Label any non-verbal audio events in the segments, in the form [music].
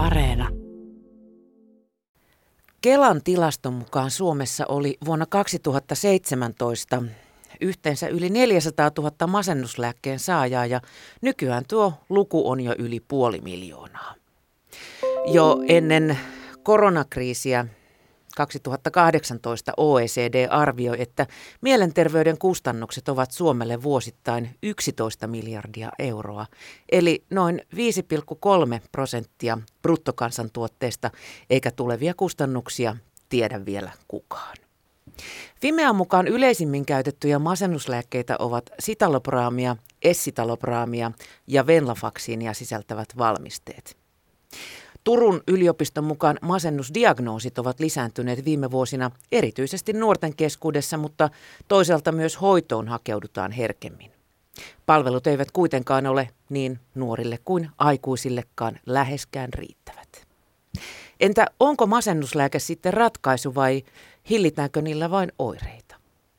Areena. Kelan tilaston mukaan Suomessa oli vuonna 2017 yhteensä yli 400 000 masennuslääkkeen saajaa ja nykyään tuo luku on jo yli puoli miljoonaa. Jo ennen koronakriisiä 2018 OECD arvioi, että mielenterveyden kustannukset ovat Suomelle vuosittain 11 miljardia euroa, eli noin 5,3 prosenttia bruttokansantuotteesta, eikä tulevia kustannuksia tiedä vielä kukaan. Fimean mukaan yleisimmin käytettyjä masennuslääkkeitä ovat sitalopraamia, essitalopraamia ja venlafaksiinia sisältävät valmisteet. Turun yliopiston mukaan masennusdiagnoosit ovat lisääntyneet viime vuosina erityisesti nuorten keskuudessa, mutta toisaalta myös hoitoon hakeudutaan herkemmin. Palvelut eivät kuitenkaan ole niin nuorille kuin aikuisillekaan läheskään riittävät. Entä onko masennuslääke sitten ratkaisu vai hillitäänkö niillä vain oireita?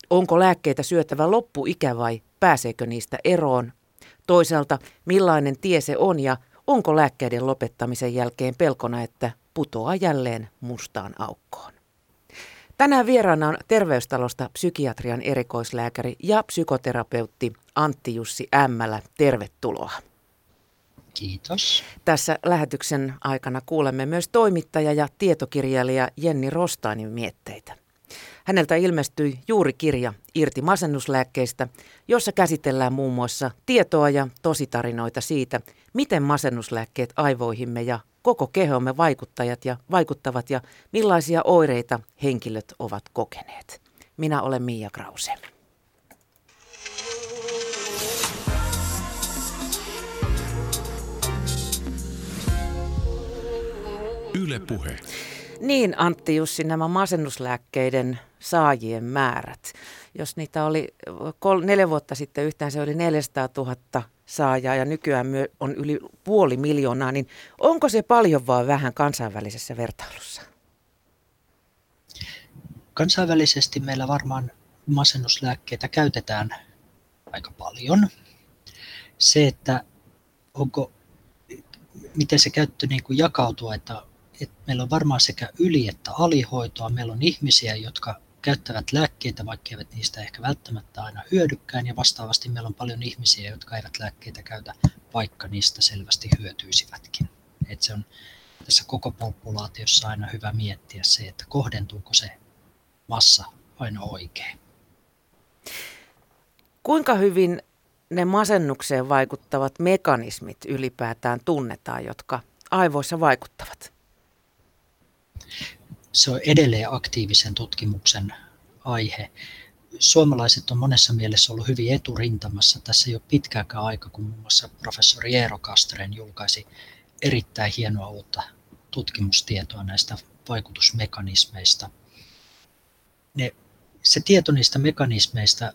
Onko lääkkeitä syötävä loppuikä vai pääseekö niistä eroon? Toisaalta millainen tie se on ja Onko lääkkeiden lopettamisen jälkeen pelkona, että putoaa jälleen mustaan aukkoon? Tänään vieraana on terveystalosta psykiatrian erikoislääkäri ja psykoterapeutti Antti Jussi Ämmälä. Tervetuloa. Kiitos. Tässä lähetyksen aikana kuulemme myös toimittaja ja tietokirjailija Jenni Rostainin mietteitä. Häneltä ilmestyi juuri kirja Irti masennuslääkkeistä, jossa käsitellään muun muassa tietoa ja tositarinoita siitä, miten masennuslääkkeet aivoihimme ja koko kehomme vaikuttajat ja vaikuttavat ja millaisia oireita henkilöt ovat kokeneet. Minä olen Mia Krause. Yle Puhe. Niin Antti Jussi, nämä masennuslääkkeiden saajien määrät. Jos niitä oli kol- neljä vuotta sitten yhteensä se oli 400 000 saajaa ja nykyään on yli puoli miljoonaa, niin onko se paljon vai vähän kansainvälisessä vertailussa? Kansainvälisesti meillä varmaan masennuslääkkeitä käytetään aika paljon. Se, että onko, miten se käyttö niin kuin jakautuu, että, että meillä on varmaan sekä yli- että alihoitoa. Meillä on ihmisiä, jotka käyttävät lääkkeitä, vaikka eivät niistä ehkä välttämättä aina hyödykään, ja vastaavasti meillä on paljon ihmisiä, jotka eivät lääkkeitä käytä, vaikka niistä selvästi hyötyisivätkin. Et se on tässä koko populaatiossa aina hyvä miettiä se, että kohdentuuko se massa aina oikein. Kuinka hyvin ne masennukseen vaikuttavat mekanismit ylipäätään tunnetaan, jotka aivoissa vaikuttavat? Se on edelleen aktiivisen tutkimuksen aihe. Suomalaiset on monessa mielessä ollut hyvin eturintamassa. Tässä ei ole pitkääkään aika, kun muun muassa professori Eero Kastren julkaisi erittäin hienoa uutta tutkimustietoa näistä vaikutusmekanismeista. Ne, se tieto niistä mekanismeista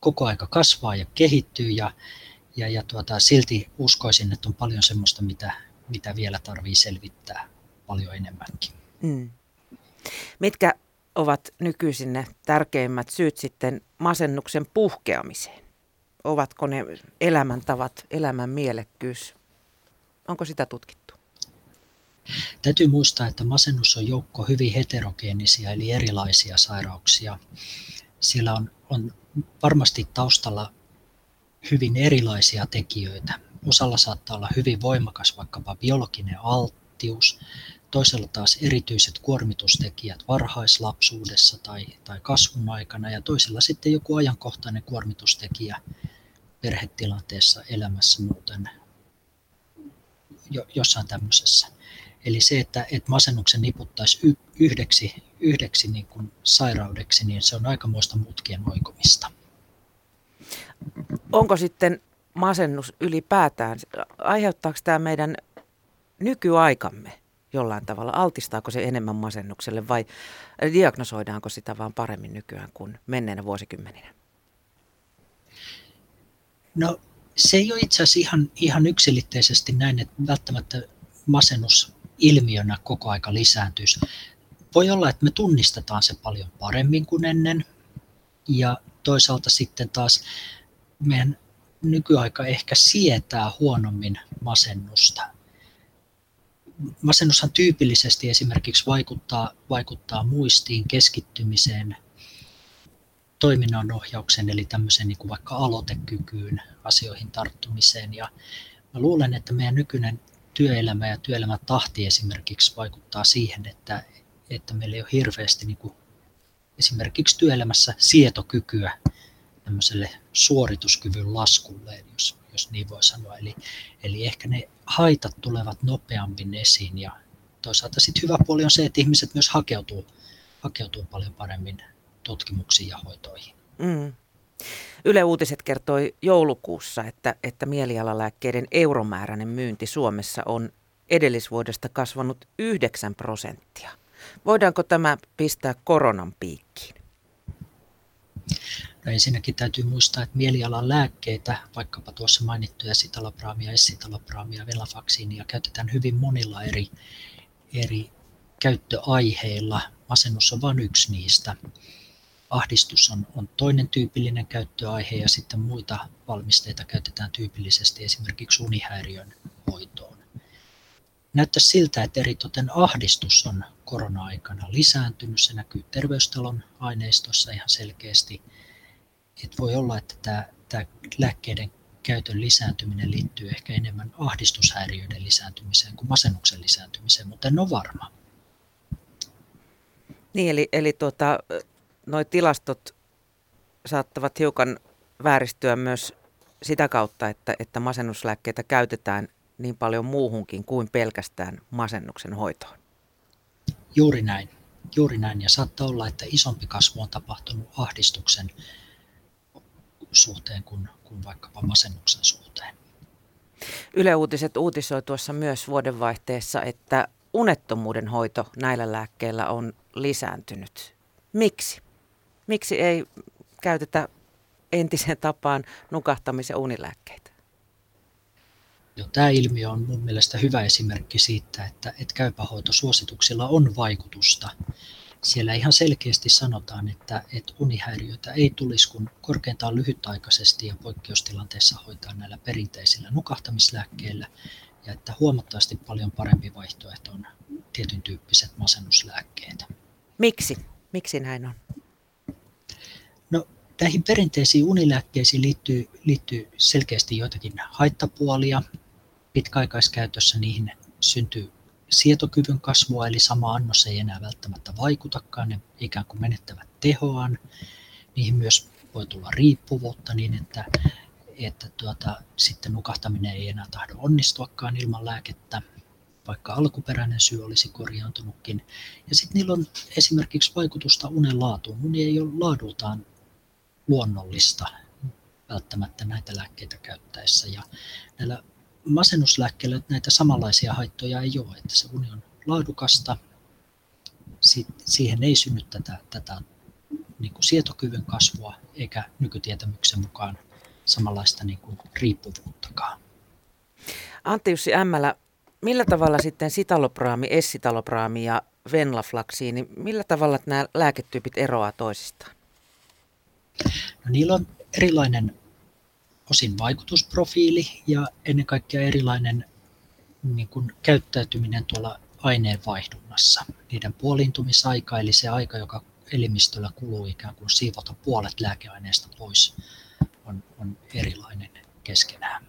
koko aika kasvaa ja kehittyy ja, ja, ja tuota, silti uskoisin, että on paljon sellaista, mitä, mitä vielä tarvii selvittää paljon enemmänkin. Mm. Mitkä ovat nykyisin ne tärkeimmät syyt sitten masennuksen puhkeamiseen? Ovatko ne elämäntavat, elämän mielekkyys? Onko sitä tutkittu? Täytyy muistaa, että masennus on joukko hyvin heterogeenisia eli erilaisia sairauksia. Siellä on, on varmasti taustalla hyvin erilaisia tekijöitä. Osalla saattaa olla hyvin voimakas vaikkapa biologinen alttius, toisella taas erityiset kuormitustekijät varhaislapsuudessa tai, tai kasvun aikana ja toisella sitten joku ajankohtainen kuormitustekijä perhetilanteessa elämässä muuten jo, jossain tämmöisessä. Eli se, että, että masennuksen niputtaisi yhdeksi, yhdeksi niin kuin sairaudeksi, niin se on aikamoista mutkien oikomista. Onko sitten masennus ylipäätään, aiheuttaako tämä meidän nykyaikamme jollain tavalla? Altistaako se enemmän masennukselle vai diagnosoidaanko sitä vaan paremmin nykyään kuin menneenä vuosikymmeninä? No se ei ole itse asiassa ihan, ihan yksilitteisesti näin, että välttämättä masennus ilmiönä koko aika lisääntyisi. Voi olla, että me tunnistetaan se paljon paremmin kuin ennen ja toisaalta sitten taas meidän nykyaika ehkä sietää huonommin masennusta masennushan tyypillisesti esimerkiksi vaikuttaa, vaikuttaa muistiin, keskittymiseen, toiminnanohjauksen eli tämmöiseen niin kuin vaikka aloitekykyyn, asioihin tarttumiseen. Ja mä luulen, että meidän nykyinen työelämä ja työelämätahti esimerkiksi vaikuttaa siihen, että, että meillä ei ole hirveästi niin kuin esimerkiksi työelämässä sietokykyä tämmöiselle suorituskyvyn laskulle, jos, jos niin voi sanoa. Eli, eli ehkä ne haitat tulevat nopeammin esiin ja toisaalta sitten hyvä puoli on se, että ihmiset myös hakeutuu, hakeutuu paljon paremmin tutkimuksiin ja hoitoihin. Mm. Yle Uutiset kertoi joulukuussa, että, että mielialalääkkeiden euromääräinen myynti Suomessa on edellisvuodesta kasvanut 9 prosenttia. Voidaanko tämä pistää koronan piikkiin? No ensinnäkin täytyy muistaa, että mielialan lääkkeitä, vaikkapa tuossa mainittuja sitalopraamia, esitalopraamia, venlafaksiinia, käytetään hyvin monilla eri, eri käyttöaiheilla. Masennus on vain yksi niistä. Ahdistus on, on toinen tyypillinen käyttöaihe ja sitten muita valmisteita käytetään tyypillisesti esimerkiksi unihäiriön hoitoon. Näyttää siltä, että eritoten ahdistus on korona-aikana lisääntynyt. Se näkyy terveystalon aineistossa ihan selkeästi. Et voi olla, että tämä, tämä lääkkeiden käytön lisääntyminen liittyy ehkä enemmän ahdistushäiriöiden lisääntymiseen kuin masennuksen lisääntymiseen, mutta en ole varma. Niin, eli, eli tuota, nuo tilastot saattavat hiukan vääristyä myös sitä kautta, että, että masennuslääkkeitä käytetään niin paljon muuhunkin kuin pelkästään masennuksen hoitoon. Juuri näin. Juuri näin. Ja saattaa olla, että isompi kasvu on tapahtunut ahdistuksen suhteen kuin, kuin vaikkapa masennuksen suhteen. Yle Uutiset uutisoi tuossa myös vuodenvaihteessa, että unettomuuden hoito näillä lääkkeillä on lisääntynyt. Miksi? Miksi ei käytetä entisen tapaan nukahtamisen unilääkkeitä? Jo, tämä ilmiö on mun mielestä hyvä esimerkki siitä, että, että käypähoitosuosituksilla on vaikutusta. Siellä ihan selkeästi sanotaan, että, että unihäiriöitä ei tulisi kuin korkeintaan lyhytaikaisesti ja poikkeustilanteessa hoitaa näillä perinteisillä nukahtamislääkkeillä ja että huomattavasti paljon parempi vaihtoehto on tietyn tyyppiset masennuslääkkeet. Miksi? Miksi näin on? No, näihin perinteisiin unilääkkeisiin liittyy, liittyy selkeästi joitakin haittapuolia. Pitkäaikaiskäytössä niihin syntyy sietokyvyn kasvua, eli sama annos ei enää välttämättä vaikutakaan, ne ikään kuin menettävät tehoaan. Niihin myös voi tulla riippuvuutta niin, että, että tuota, sitten nukahtaminen ei enää tahdo onnistuakaan ilman lääkettä, vaikka alkuperäinen syy olisi korjaantunutkin. Ja sitten niillä on esimerkiksi vaikutusta unen laatuun. Uni ei ole laadultaan luonnollista välttämättä näitä lääkkeitä käyttäessä. Ja näillä masennuslääkkeillä näitä samanlaisia haittoja ei ole, että se uni on laadukasta, siihen ei synny tätä, tätä niin kuin sietokyvyn kasvua eikä nykytietämyksen mukaan samanlaista niin kuin riippuvuuttakaan. Antti Jussi Ämmälä, millä tavalla sitten sitalopraami, essitalopraami ja venlaflaksiini, millä tavalla nämä lääketyypit eroavat toisistaan? No, niillä on erilainen osin vaikutusprofiili ja ennen kaikkea erilainen niin kuin käyttäytyminen tuolla aineenvaihdunnassa. Niiden puoliintumisaika, eli se aika, joka elimistöllä kuluu ikään kuin siivota puolet lääkeaineesta pois, on, on erilainen keskenään.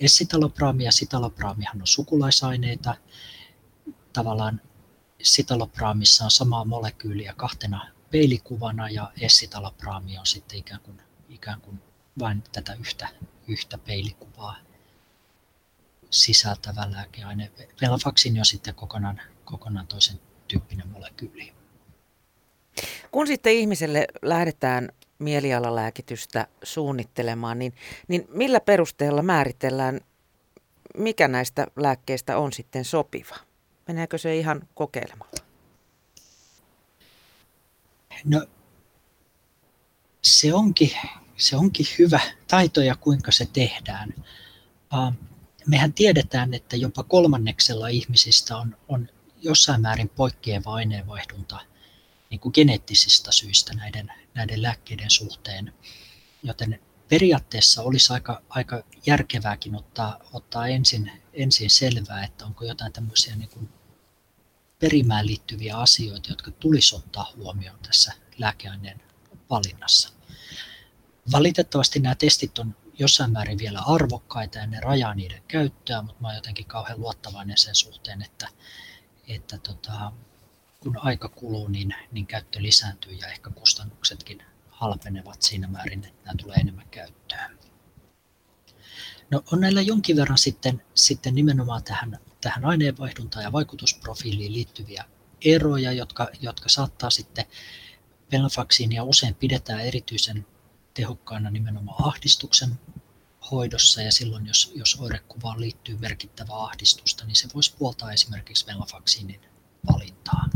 Essitalopraami ja sitalopraamihan on sukulaisaineita. Tavallaan sitalopraamissa on samaa molekyyliä kahtena peilikuvana ja essitalopraami on sitten ikään kuin, ikään kuin vain tätä yhtä, yhtä peilikuvaa sisältävä lääkeaine. Venlafaksini on sitten kokonaan, kokonaan toisen tyyppinen molekyyli. Kun sitten ihmiselle lähdetään mielialalääkitystä suunnittelemaan, niin, niin millä perusteella määritellään, mikä näistä lääkkeistä on sitten sopiva? Meneekö se ihan kokeilemalla? No, se onkin se onkin hyvä taito ja kuinka se tehdään. Mehän tiedetään, että jopa kolmanneksella ihmisistä on, on jossain määrin poikkeava aineenvaihdunta niin kuin geneettisistä syistä näiden, näiden lääkkeiden suhteen. Joten periaatteessa olisi aika, aika järkevääkin ottaa, ottaa ensin, ensin selvää, että onko jotain tämmöisiä niin kuin perimään liittyviä asioita, jotka tulisi ottaa huomioon tässä lääkeaineen valinnassa. Valitettavasti nämä testit on jossain määrin vielä arvokkaita ja ne rajaa niiden käyttöä, mutta mä oon jotenkin kauhean luottavainen sen suhteen, että, että tota, kun aika kuluu, niin, niin käyttö lisääntyy ja ehkä kustannuksetkin halpenevat siinä määrin, että nämä tulee enemmän käyttöön. No on näillä jonkin verran sitten, sitten nimenomaan tähän, tähän aineenvaihduntaan ja vaikutusprofiiliin liittyviä eroja, jotka, jotka saattaa sitten venlafaksiinia usein pidetään erityisen tehokkaana nimenomaan ahdistuksen hoidossa ja silloin jos, jos oirekuvaan liittyy merkittävää ahdistusta, niin se voisi puoltaa esimerkiksi venlafaksiinin valintaa.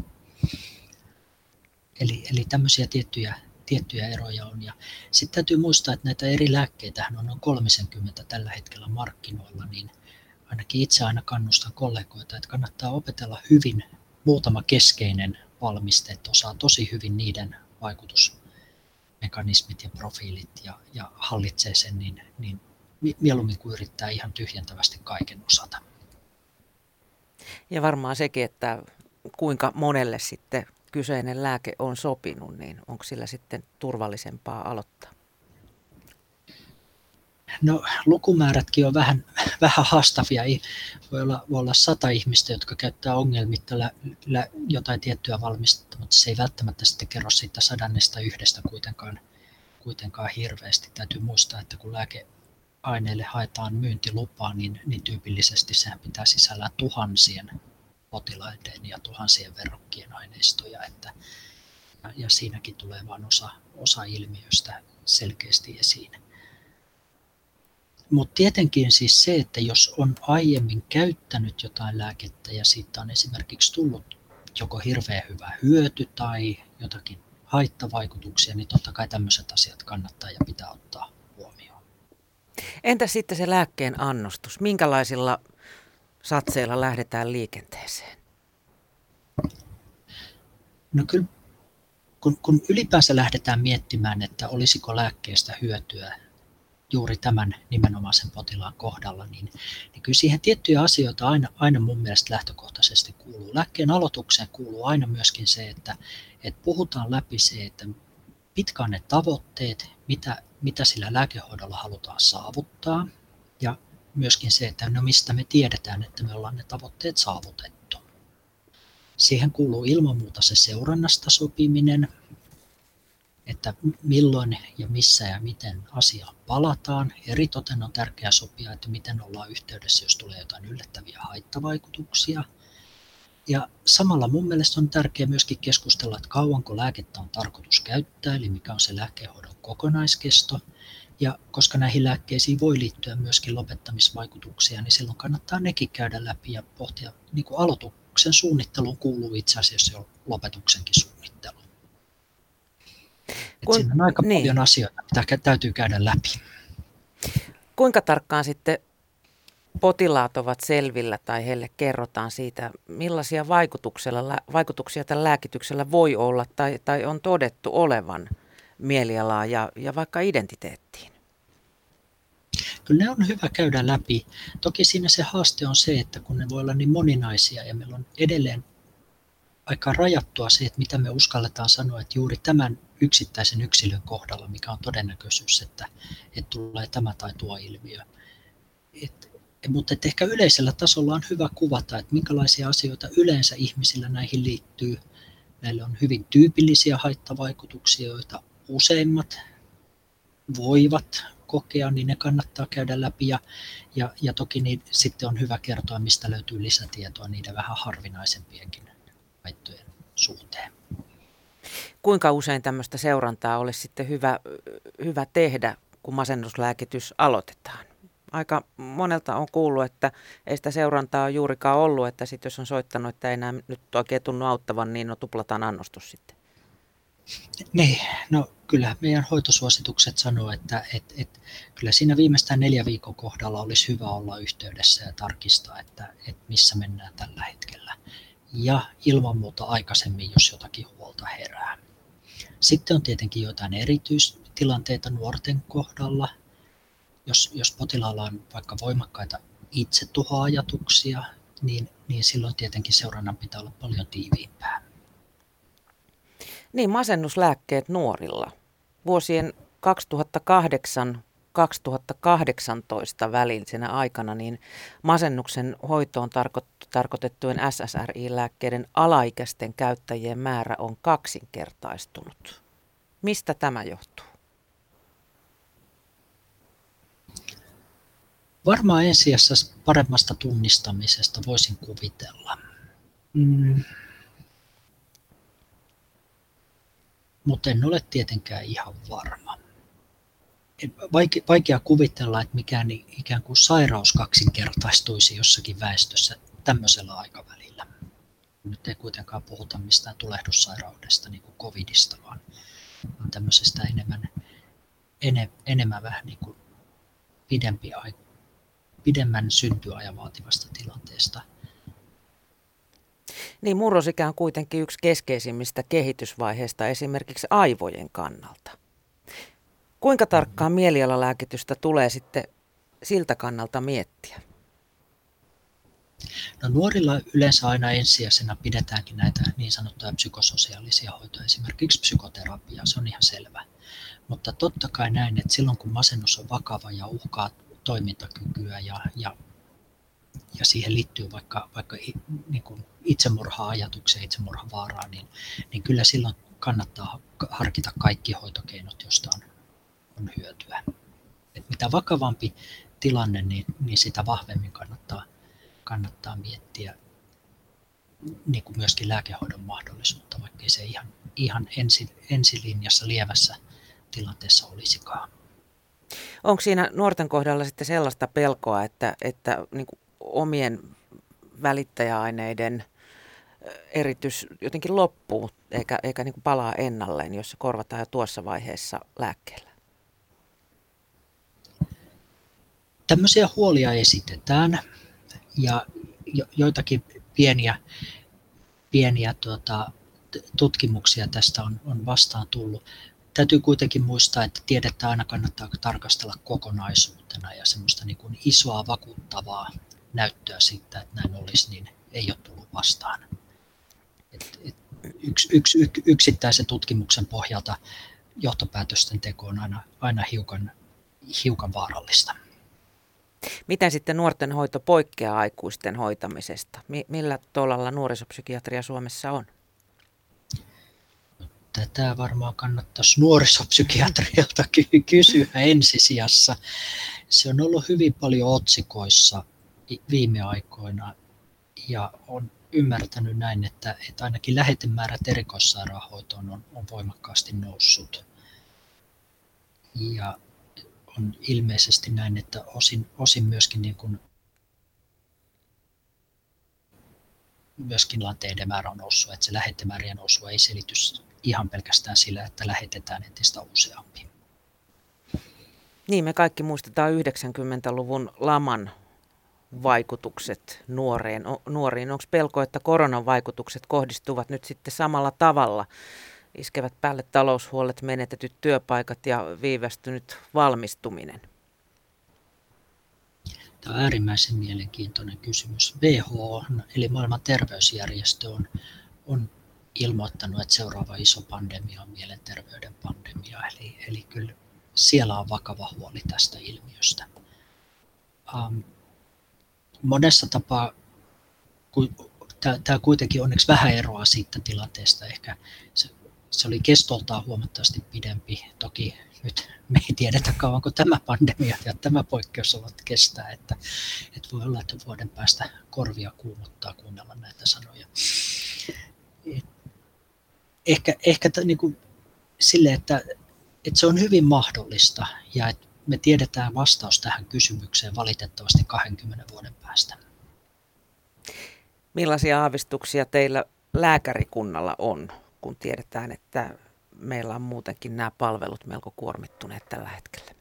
Eli, eli tämmöisiä tiettyjä, tiettyjä eroja on. Ja sitten täytyy muistaa, että näitä eri lääkkeitä on noin 30 tällä hetkellä markkinoilla, niin ainakin itse aina kannustan kollegoita, että kannattaa opetella hyvin muutama keskeinen valmiste, että osaa tosi hyvin niiden vaikutusmekanismit ja profiilit ja, ja hallitsee sen, niin, niin mieluummin kuin yrittää ihan tyhjentävästi kaiken osata. Ja varmaan sekin, että kuinka monelle sitten kyseinen lääke on sopinut, niin onko sillä sitten turvallisempaa aloittaa? No lukumäärätkin on vähän, vähän haastavia. Voi olla, voi olla sata ihmistä, jotka käyttää ongelmitta jotain tiettyä valmistetta, mutta se ei välttämättä sitten kerro siitä sadannesta yhdestä kuitenkaan, kuitenkaan hirveästi. Täytyy muistaa, että kun lääkeaineelle haetaan myyntilupaa, niin, niin tyypillisesti sehän pitää sisällään tuhansien potilaiden ja tuhansien verrokkien aineistoja, että, ja, ja siinäkin tulee vain osa, osa ilmiöstä selkeästi esiin. Mutta tietenkin siis se, että jos on aiemmin käyttänyt jotain lääkettä ja siitä on esimerkiksi tullut joko hirveän hyvä hyöty tai jotakin haittavaikutuksia, niin totta kai tämmöiset asiat kannattaa ja pitää ottaa huomioon. Entä sitten se lääkkeen annostus? Minkälaisilla satseilla lähdetään liikenteeseen? No kyllä, kun, kun ylipäänsä lähdetään miettimään, että olisiko lääkkeestä hyötyä juuri tämän nimenomaisen potilaan kohdalla, niin, niin kyllä siihen tiettyjä asioita aina, aina mun mielestä lähtökohtaisesti kuuluu. Lääkkeen aloitukseen kuuluu aina myöskin se, että, että puhutaan läpi se, että mitkä on ne tavoitteet, mitä, mitä sillä lääkehoidolla halutaan saavuttaa, ja myöskin se, että no mistä me tiedetään, että me ollaan ne tavoitteet saavutettu. Siihen kuuluu ilman muuta se seurannasta sopiminen, että milloin ja missä ja miten asiaan palataan. Eritoten on tärkeää sopia, että miten ollaan yhteydessä, jos tulee jotain yllättäviä haittavaikutuksia. Ja samalla mun mielestä on tärkeää myöskin keskustella, että kauanko lääkettä on tarkoitus käyttää, eli mikä on se lääkehoidon kokonaiskesto. Ja koska näihin lääkkeisiin voi liittyä myöskin lopettamisvaikutuksia, niin silloin kannattaa nekin käydä läpi ja pohtia. Niin kuin aloituksen suunnitteluun kuuluu itse asiassa jo lopetuksenkin suunnittelu. Kun, siinä on aika niin. paljon asioita, mitä täytyy käydä läpi. Kuinka tarkkaan sitten potilaat ovat selvillä tai heille kerrotaan siitä, millaisia vaikutuksia tällä lääkityksellä voi olla tai, tai on todettu olevan mielialaa ja, ja vaikka identiteettiin? Kyllä ne on hyvä käydä läpi. Toki siinä se haaste on se, että kun ne voi olla niin moninaisia ja meillä on edelleen aika rajattua se, että mitä me uskalletaan sanoa, että juuri tämän yksittäisen yksilön kohdalla, mikä on todennäköisyys, että, että tulee tämä tai tuo ilmiö. Et, mutta et ehkä yleisellä tasolla on hyvä kuvata, että minkälaisia asioita yleensä ihmisillä näihin liittyy. Näille on hyvin tyypillisiä haittavaikutuksia, joita useimmat voivat kokea, niin ne kannattaa käydä läpi. Ja, ja, ja toki niin sitten on hyvä kertoa, mistä löytyy lisätietoa niiden vähän harvinaisempienkin haittojen suhteen. Kuinka usein tämmöistä seurantaa olisi sitten hyvä, hyvä tehdä, kun masennuslääkitys aloitetaan? Aika monelta on kuullut, että ei sitä seurantaa ole juurikaan ollut, että sitten jos on soittanut, että ei enää nyt oikein tunnu auttavan, niin no tuplataan annostus sitten. Niin, no kyllä meidän hoitosuositukset sanoo, että et, et, kyllä siinä viimeistään neljä viikon kohdalla olisi hyvä olla yhteydessä ja tarkistaa, että et missä mennään tällä hetkellä ja ilman muuta aikaisemmin, jos jotakin huolta herää. Sitten on tietenkin jotain erityistilanteita nuorten kohdalla. Jos, jos potilaalla on vaikka voimakkaita itsetuhoajatuksia, niin, niin silloin tietenkin seurannan pitää olla paljon tiiviimpää. Niin, masennuslääkkeet nuorilla. Vuosien 2008 2018 välisenä aikana niin masennuksen hoitoon tarkoitettujen SSRI-lääkkeiden alaikäisten käyttäjien määrä on kaksinkertaistunut. Mistä tämä johtuu? Varmaan ensijassa paremmasta tunnistamisesta voisin kuvitella. Mm. Mutta en ole tietenkään ihan varma. Vaikea kuvitella, että mikään ikään kuin sairaus kaksinkertaistuisi jossakin väestössä tämmöisellä aikavälillä. Nyt ei kuitenkaan puhuta mistään tulehdussairaudesta niin kuin covidista, vaan tämmöisestä enemmän, enemmän vähän niin kuin pidempi pidemmän syntyajan vaativasta tilanteesta. Niin murrosikä on kuitenkin yksi keskeisimmistä kehitysvaiheista esimerkiksi aivojen kannalta. Kuinka tarkkaan mielialalääkitystä tulee sitten siltä kannalta miettiä? No nuorilla yleensä aina ensisijaisena pidetäänkin näitä niin sanottuja psykososiaalisia hoitoja, esimerkiksi psykoterapia, se on ihan selvä. Mutta totta kai näin, että silloin kun masennus on vakava ja uhkaa toimintakykyä ja, ja, ja siihen liittyy vaikka, vaikka niin kuin itsemurha-ajatuksia, itsemurhavaaraa, niin, niin kyllä silloin kannattaa harkita kaikki hoitokeinot, joista on, on hyötyä. Et mitä vakavampi tilanne, niin, niin sitä vahvemmin kannattaa, kannattaa miettiä niin kuin myöskin lääkehoidon mahdollisuutta, vaikkei se ihan, ihan ensi, ensilinjassa lievässä tilanteessa olisikaan. Onko siinä nuorten kohdalla sitten sellaista pelkoa, että, että niin kuin omien välittäjäaineiden eritys jotenkin loppuu eikä, eikä niin kuin palaa ennalleen, jos se korvataan jo tuossa vaiheessa lääkkeellä? Tämmöisiä huolia esitetään ja jo, joitakin pieniä, pieniä tuota, tutkimuksia tästä on, on vastaan tullut täytyy kuitenkin muistaa, että tiedettä aina kannattaa tarkastella kokonaisuutena ja semmoista niin kuin isoa vakuuttavaa näyttöä siitä, että näin olisi, niin ei ole tullut vastaan. Et, et yks, yks, yks, yksittäisen tutkimuksen pohjalta johtopäätösten teko on aina, aina hiukan, hiukan vaarallista. Miten sitten nuorten hoito poikkeaa aikuisten hoitamisesta? Millä tolalla nuorisopsykiatria Suomessa on? Tätä varmaan kannattaisi nuorisopsykiatrialta kysyä ensisijassa. Se on ollut hyvin paljon otsikoissa viime aikoina ja on ymmärtänyt näin, että, että ainakin lähetemäärät erikoissairaanhoitoon on, on voimakkaasti noussut. Ja on ilmeisesti näin, että osin, osin myöskin niin kuin myöskin lanteiden määrä on noussut, että se lähetemäärien nousu ei selity ihan pelkästään sillä, että lähetetään entistä useampi. Niin, me kaikki muistetaan 90-luvun laman vaikutukset nuoreen, nuoriin. Onko pelko, että koronan vaikutukset kohdistuvat nyt sitten samalla tavalla? Iskevät päälle taloushuolet, menetetyt työpaikat ja viivästynyt valmistuminen? Tämä on äärimmäisen mielenkiintoinen kysymys. WHO, eli maailman terveysjärjestö, on, on ilmoittanut, että seuraava iso pandemia on mielenterveyden pandemia. Eli, eli kyllä siellä on vakava huoli tästä ilmiöstä. Ähm, monessa tapaa tämä kuitenkin onneksi vähän eroaa siitä tilanteesta. Ehkä se, se oli kestoltaan huomattavasti pidempi. Toki nyt me ei tiedetä kauanko tämä pandemia ja tämä poikkeus ovat kestää, että, että voi olla, että vuoden päästä korvia kuumottaa kuunnella näitä sanoja. Et ehkä, ehkä t- niin kuin sille, että, että se on hyvin mahdollista ja että me tiedetään vastaus tähän kysymykseen valitettavasti 20 vuoden päästä. Millaisia aavistuksia teillä lääkärikunnalla on, kun tiedetään, että meillä on muutenkin nämä palvelut melko kuormittuneet tällä hetkellä?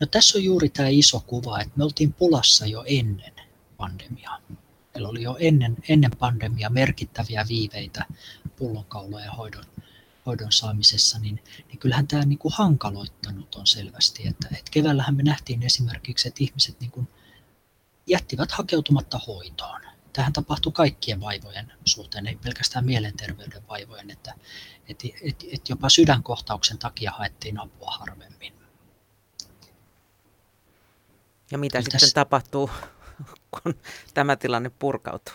No tässä on juuri tämä iso kuva, että me oltiin pulassa jo ennen pandemiaa. Meillä oli jo ennen, ennen pandemia merkittäviä viiveitä pullonkaulojen hoidon, hoidon saamisessa, niin, niin kyllähän tämä niin kuin hankaloittanut on selvästi. Että, että keväällähän me nähtiin esimerkiksi, että ihmiset niin kuin jättivät hakeutumatta hoitoon. Tähän tapahtui kaikkien vaivojen suhteen, ei pelkästään mielenterveyden vaivojen, että, että, että, että jopa sydänkohtauksen takia haettiin apua harvemmin. Ja mitä Mitäs? sitten tapahtuu, kun tämä tilanne purkautuu?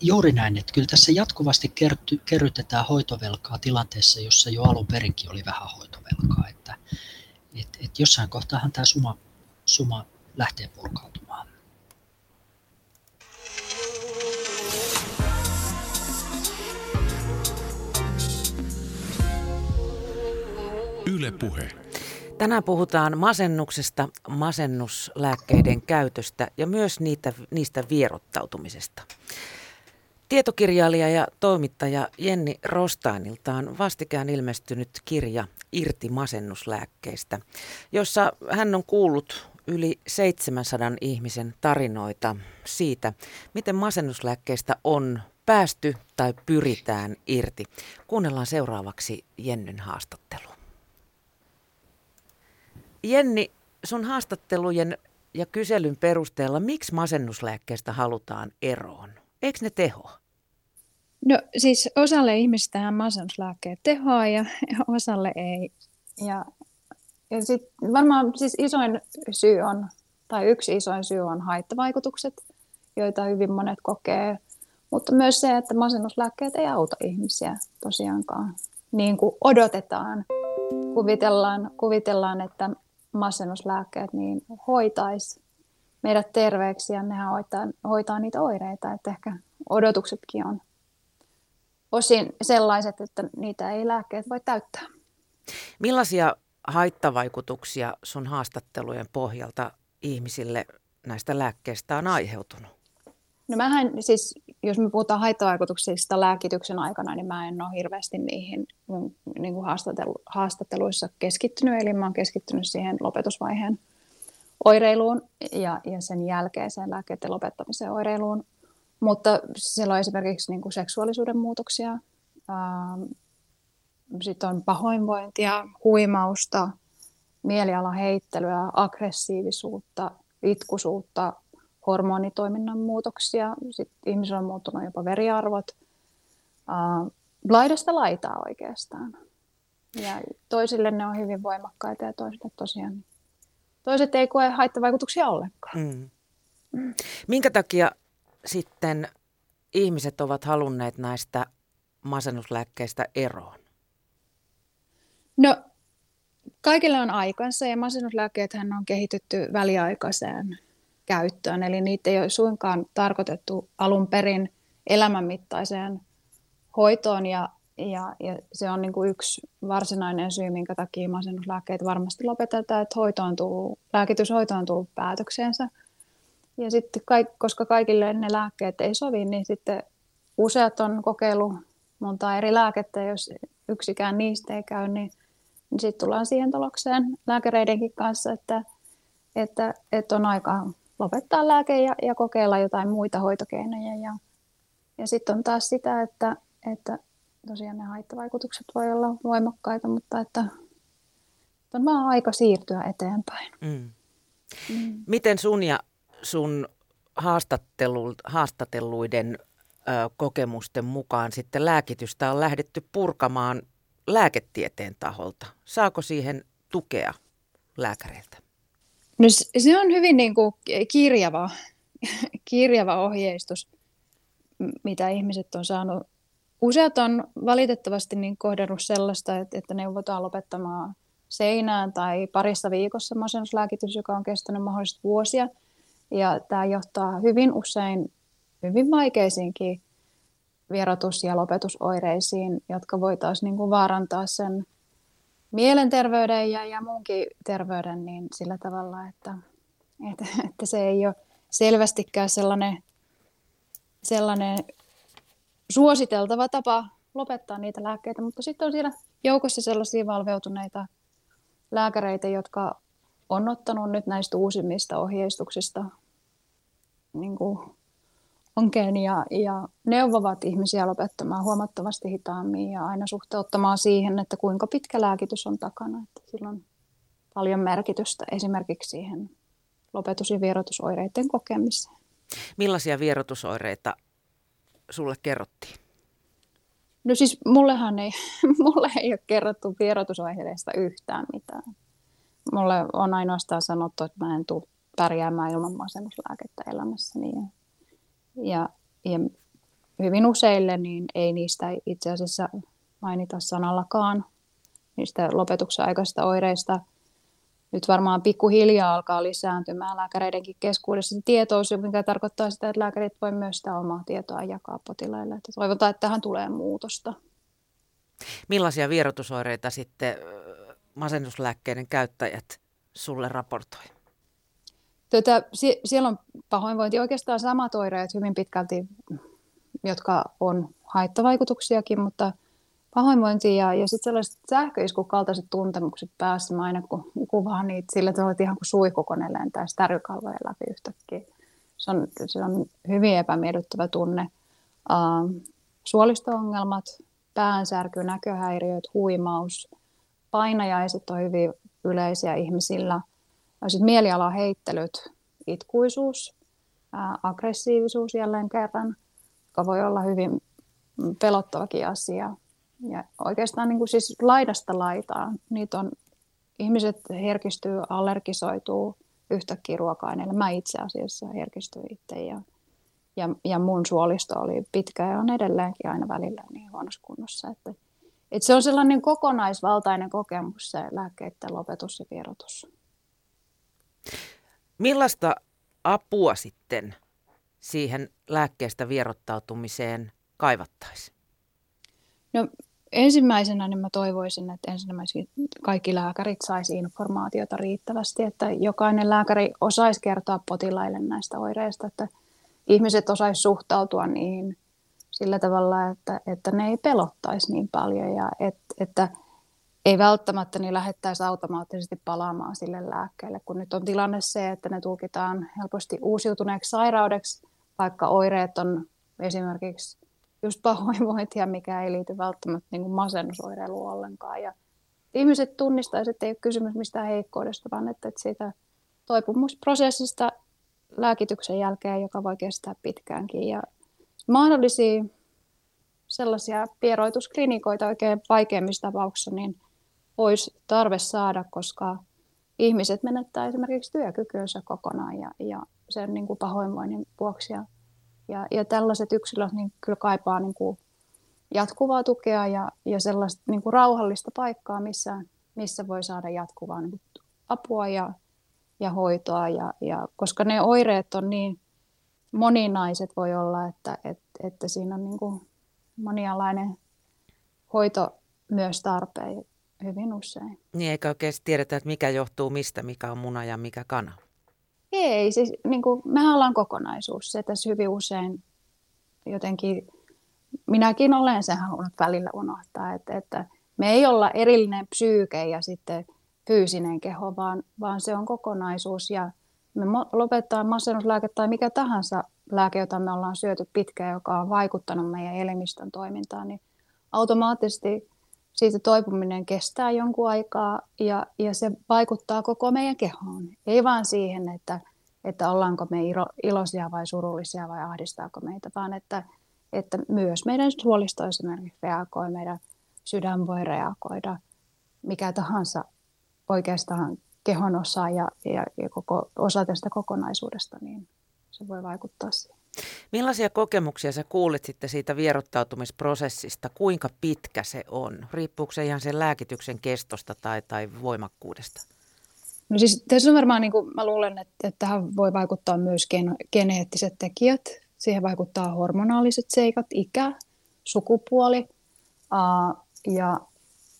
Juuri näin, että kyllä tässä jatkuvasti kerty, kerrytetään hoitovelkaa tilanteessa, jossa jo alun perinkin oli vähän hoitovelkaa. Että, et, et jossain kohtaahan tämä suma, suma lähtee purkautumaan. Yle Puhe. Tänään puhutaan masennuksesta, masennuslääkkeiden käytöstä ja myös niitä, niistä vierottautumisesta. Tietokirjailija ja toimittaja Jenni Rostainilta on vastikään ilmestynyt kirja Irti masennuslääkkeistä, jossa hän on kuullut yli 700 ihmisen tarinoita siitä, miten masennuslääkkeistä on päästy tai pyritään irti. Kuunnellaan seuraavaksi Jennyn haastattelu. Jenni, sun haastattelujen ja kyselyn perusteella, miksi masennuslääkkeestä halutaan eroon? Eikö ne tehoa? No siis osalle ihmistä masennuslääkkeet tehoaa ja, ja osalle ei. Ja, ja sit varmaan siis isoin syy on, tai yksi isoin syy on haittavaikutukset, joita hyvin monet kokee. Mutta myös se, että masennuslääkkeet ei auta ihmisiä tosiaankaan niin kuin odotetaan. Kuvitellaan, kuvitellaan että masennuslääkkeet niin hoitaisi meidät terveeksi ja nehän hoitaa, hoitaa niitä oireita. Että ehkä odotuksetkin on osin sellaiset, että niitä ei lääkkeet voi täyttää. Millaisia haittavaikutuksia sun haastattelujen pohjalta ihmisille näistä lääkkeistä on aiheutunut? No mähän siis, jos me puhutaan haittavaikutuksista lääkityksen aikana, niin mä en ole hirveästi niihin niin kuin haastattelu, haastatteluissa keskittynyt, eli mä oon keskittynyt siihen lopetusvaiheen oireiluun ja, ja sen jälkeiseen lääkkeiden lopettamisen oireiluun. Mutta siellä on esimerkiksi niin kuin seksuaalisuuden muutoksia, sitten on pahoinvointia, huimausta, mielialaheittelyä, aggressiivisuutta, itkusuutta, hormonitoiminnan muutoksia. Sitten ihmisillä on muuttunut jopa veriarvot. Äh, laidasta laitaa oikeastaan. Ja toisille ne on hyvin voimakkaita ja toisille tosiaan. Toiset ei koe haittavaikutuksia ollenkaan. Mm. Minkä takia sitten ihmiset ovat halunneet näistä masennuslääkkeistä eroon? No, kaikille on aikansa ja masennuslääkkeet on kehitetty väliaikaiseen käyttöön. Eli niitä ei ole suinkaan tarkoitettu alun perin elämänmittaiseen hoitoon ja, ja, ja se on niin kuin yksi varsinainen syy, minkä takia masennuslääkkeet varmasti lopetetaan, että hoito on tullut, lääkityshoito on tullut päätökseensä – ja sitten, koska kaikille ne lääkkeet ei sovi, niin sitten useat on kokeillut monta eri lääkettä, jos yksikään niistä ei käy, niin, niin sitten tullaan siihen tulokseen lääkäreidenkin kanssa, että, että, että on aika lopettaa lääke ja, ja kokeilla jotain muita hoitokeinoja. Ja, ja sitten on taas sitä, että, että tosiaan ne haittavaikutukset voi olla voimakkaita, mutta että on vaan aika siirtyä eteenpäin. Mm. Mm. Miten sun ja sun haastattelu, haastatelluiden ö, kokemusten mukaan sitten lääkitystä on lähdetty purkamaan lääketieteen taholta. Saako siihen tukea lääkäreiltä? No se on hyvin niin kuin kirjava, [laughs] kirjava ohjeistus, mitä ihmiset on saanut. Useat on valitettavasti niin kohdannut sellaista, että, että neuvotaan lopettamaan seinään tai parissa viikossa masennuslääkitys, joka on kestänyt mahdollisesti vuosia – ja tämä johtaa hyvin usein hyvin vaikeisiinkin vierotus- ja lopetusoireisiin, jotka voitaisiin niin kuin vaarantaa sen mielenterveyden ja, ja muunkin terveyden niin sillä tavalla, että, että, että se ei ole selvästikään sellainen, sellainen suositeltava tapa lopettaa niitä lääkkeitä, mutta sitten on siellä joukossa sellaisia valveutuneita lääkäreitä, jotka on ottanut nyt näistä uusimmista ohjeistuksista niin kuin onkeen ja, ja neuvovat ihmisiä lopettamaan huomattavasti hitaammin ja aina suhteuttamaan siihen, että kuinka pitkä lääkitys on takana. Että sillä on paljon merkitystä esimerkiksi siihen lopetus- ja vierotusoireiden kokemiseen. Millaisia vierotusoireita sulle kerrottiin? No siis mullehan ei, [laughs] mulle ei ole kerrottu vierotusoireista yhtään mitään. Mulle on ainoastaan sanottu, että mä en tule pärjäämään ilman masennuslääkettä elämässäni. Ja, ja, ja hyvin useille niin ei niistä itse asiassa mainita sanallakaan niistä lopetuksen aikaisista oireista – nyt varmaan pikkuhiljaa alkaa lisääntymään lääkäreidenkin keskuudessa tietoisuus, mikä tarkoittaa sitä, että lääkärit voi myös sitä omaa tietoa jakaa potilaille. Että toivotaan, että tähän tulee muutosta. Millaisia vierotusoireita sitten masennuslääkkeiden käyttäjät sulle raportoi? Tätä, sie, siellä on pahoinvointi oikeastaan samat oireet hyvin pitkälti, jotka on haittavaikutuksiakin, mutta pahoinvointi ja, ja sitten sellaiset sähköiskun kaltaiset tuntemukset päässä. Mä aina kun kuvaan niitä sillä tavalla, ihan kuin suihkukone lentää stärkykalvojen läpi yhtäkkiä. Se on, se on hyvin epämiellyttävä tunne. Uh, suolisto-ongelmat, päänsärky, näköhäiriöt, huimaus, painajaiset on hyvin yleisiä ihmisillä. Sitten mielialaheittelyt, itkuisuus, aggressiivisuus jälleen kerran, joka voi olla hyvin pelottavakin asia. Ja oikeastaan niin kuin siis laidasta laitaan. Niitä on, ihmiset herkistyy, allergisoituu yhtäkkiä ruoka-aineille. Mä itse asiassa herkistyin itse ja, ja, ja mun suolisto oli pitkä ja on edelleenkin aina välillä niin huonossa kunnossa. Että, että se on sellainen kokonaisvaltainen kokemus se lääkkeiden lopetus ja vierotus. Millaista apua sitten siihen lääkkeestä vierottautumiseen kaivattaisiin? No ensimmäisenä niin mä toivoisin, että ensimmäisenä kaikki lääkärit saisi informaatiota riittävästi, että jokainen lääkäri osaisi kertoa potilaille näistä oireista, että ihmiset osaisi suhtautua niihin sillä tavalla, että, että ne ei pelottaisi niin paljon ja et, että ei välttämättä niin lähettäisi automaattisesti palaamaan sille lääkkeelle, kun nyt on tilanne se, että ne tulkitaan helposti uusiutuneeksi sairaudeksi, vaikka oireet on esimerkiksi just pahoinvointia, mikä ei liity välttämättä niin kuin masennusoireiluun ollenkaan. Ja ihmiset tunnistaisivat, että ei ole kysymys mistään heikkoudesta, vaan että, siitä toipumusprosessista lääkityksen jälkeen, joka voi kestää pitkäänkin. Ja mahdollisia sellaisia pieroitusklinikoita oikein vaikeimmissa tapauksissa, niin olisi tarve saada, koska ihmiset menettää esimerkiksi työkykynsä kokonaan ja, ja sen niin kuin pahoinvoinnin vuoksi. Ja ja, ja tällaiset yksilöt niin kyllä kaipaa niin kuin jatkuvaa tukea ja, ja sellaista niin kuin rauhallista paikkaa, missä, missä voi saada jatkuvaa niin kuin apua ja, ja hoitoa. Ja, ja, koska ne oireet on niin moninaiset voi olla, että, että, että siinä on niin kuin monialainen hoito myös tarpeen hyvin usein. Niin eikä oikein tiedetä, että mikä johtuu mistä, mikä on muna ja mikä kana. Ei, siis niin kuin, mehän ollaan kokonaisuus. Se tässä hyvin usein jotenkin, minäkin olen sen halunnut välillä unohtaa, että, että me ei olla erillinen psyyke ja sitten fyysinen keho, vaan, vaan se on kokonaisuus ja me lopettaa masennuslääke tai mikä tahansa lääke, jota me ollaan syöty pitkään, joka on vaikuttanut meidän elimistön toimintaan, niin automaattisesti siitä toipuminen kestää jonkun aikaa ja, ja se vaikuttaa koko meidän kehoon. Ei vaan siihen, että, että ollaanko me ilo, iloisia vai surullisia vai ahdistaako meitä, vaan että, että myös meidän suolisto esimerkiksi reagoi, meidän sydän voi reagoida, mikä tahansa oikeastaan kehon osa ja, ja, ja koko, osa tästä kokonaisuudesta, niin se voi vaikuttaa siihen. Millaisia kokemuksia sä kuulit sitten siitä vierottautumisprosessista? Kuinka pitkä se on? Riippuuko se ihan sen lääkityksen kestosta tai, tai voimakkuudesta? No siis tässä on varmaan, niin kuin mä luulen, että, että tähän voi vaikuttaa myös gen, geneettiset tekijät. Siihen vaikuttaa hormonaaliset seikat, ikä, sukupuoli ää, ja,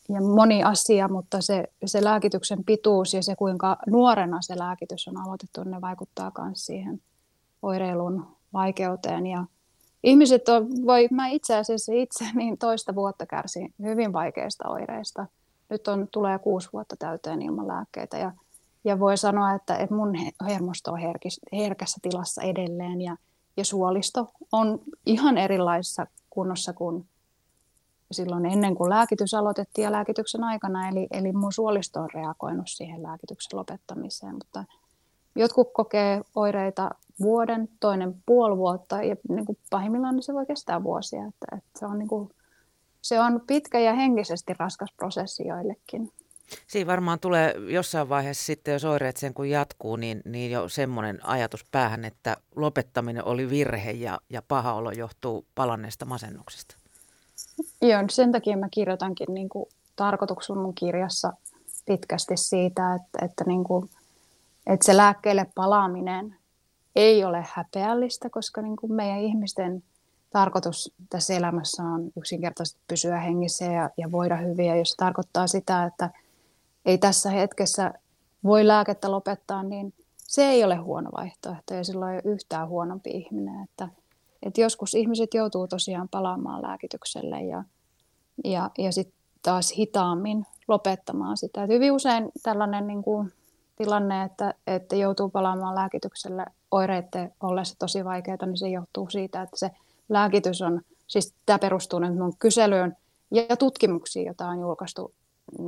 ja moni asia, mutta se, se lääkityksen pituus ja se kuinka nuorena se lääkitys on aloitettu, ne vaikuttaa myös siihen oireilun vaikeuteen. Ja ihmiset on, voi, mä itse asiassa itse [laughs] niin toista vuotta kärsin hyvin vaikeista oireista. Nyt on, tulee kuusi vuotta täyteen ilman lääkkeitä ja, ja voi sanoa, että, että mun hermosto on herkis, herkässä tilassa edelleen ja, ja suolisto on ihan erilaisessa kunnossa kuin silloin ennen kuin lääkitys aloitettiin ja lääkityksen aikana, eli, eli mun suolisto on reagoinut siihen lääkityksen lopettamiseen, mutta jotkut kokee oireita vuoden, toinen puoli vuotta ja niin kuin pahimmillaan niin se voi kestää vuosia, että, että se, on niin kuin, se on pitkä ja henkisesti raskas prosessi joillekin. Siinä varmaan tulee jossain vaiheessa sitten, jos oireet sen kun jatkuu, niin, niin jo semmoinen ajatus päähän, että lopettaminen oli virhe ja, ja paha olo johtuu palanneesta masennuksesta. Joo, sen takia mä kirjoitankin niin kuin tarkoituksen mun kirjassa pitkästi siitä, että, että, niin kuin, että se lääkkeelle palaaminen ei ole häpeällistä, koska niin kuin meidän ihmisten tarkoitus tässä elämässä on yksinkertaisesti pysyä hengissä ja, ja voida hyvin. Ja jos se tarkoittaa sitä, että ei tässä hetkessä voi lääkettä lopettaa, niin se ei ole huono vaihtoehto ja silloin ei ole yhtään huonompi ihminen. Että, että joskus ihmiset joutuu tosiaan palaamaan lääkitykselle ja, ja, ja sitten taas hitaammin lopettamaan sitä. Että hyvin usein tällainen niin kuin tilanne, että, että joutuu palaamaan lääkitykselle oireiden ollessa tosi vaikeita, niin se johtuu siitä, että se lääkitys on, siis tämä perustuu nyt mun kyselyyn ja tutkimuksiin, joita on julkaistu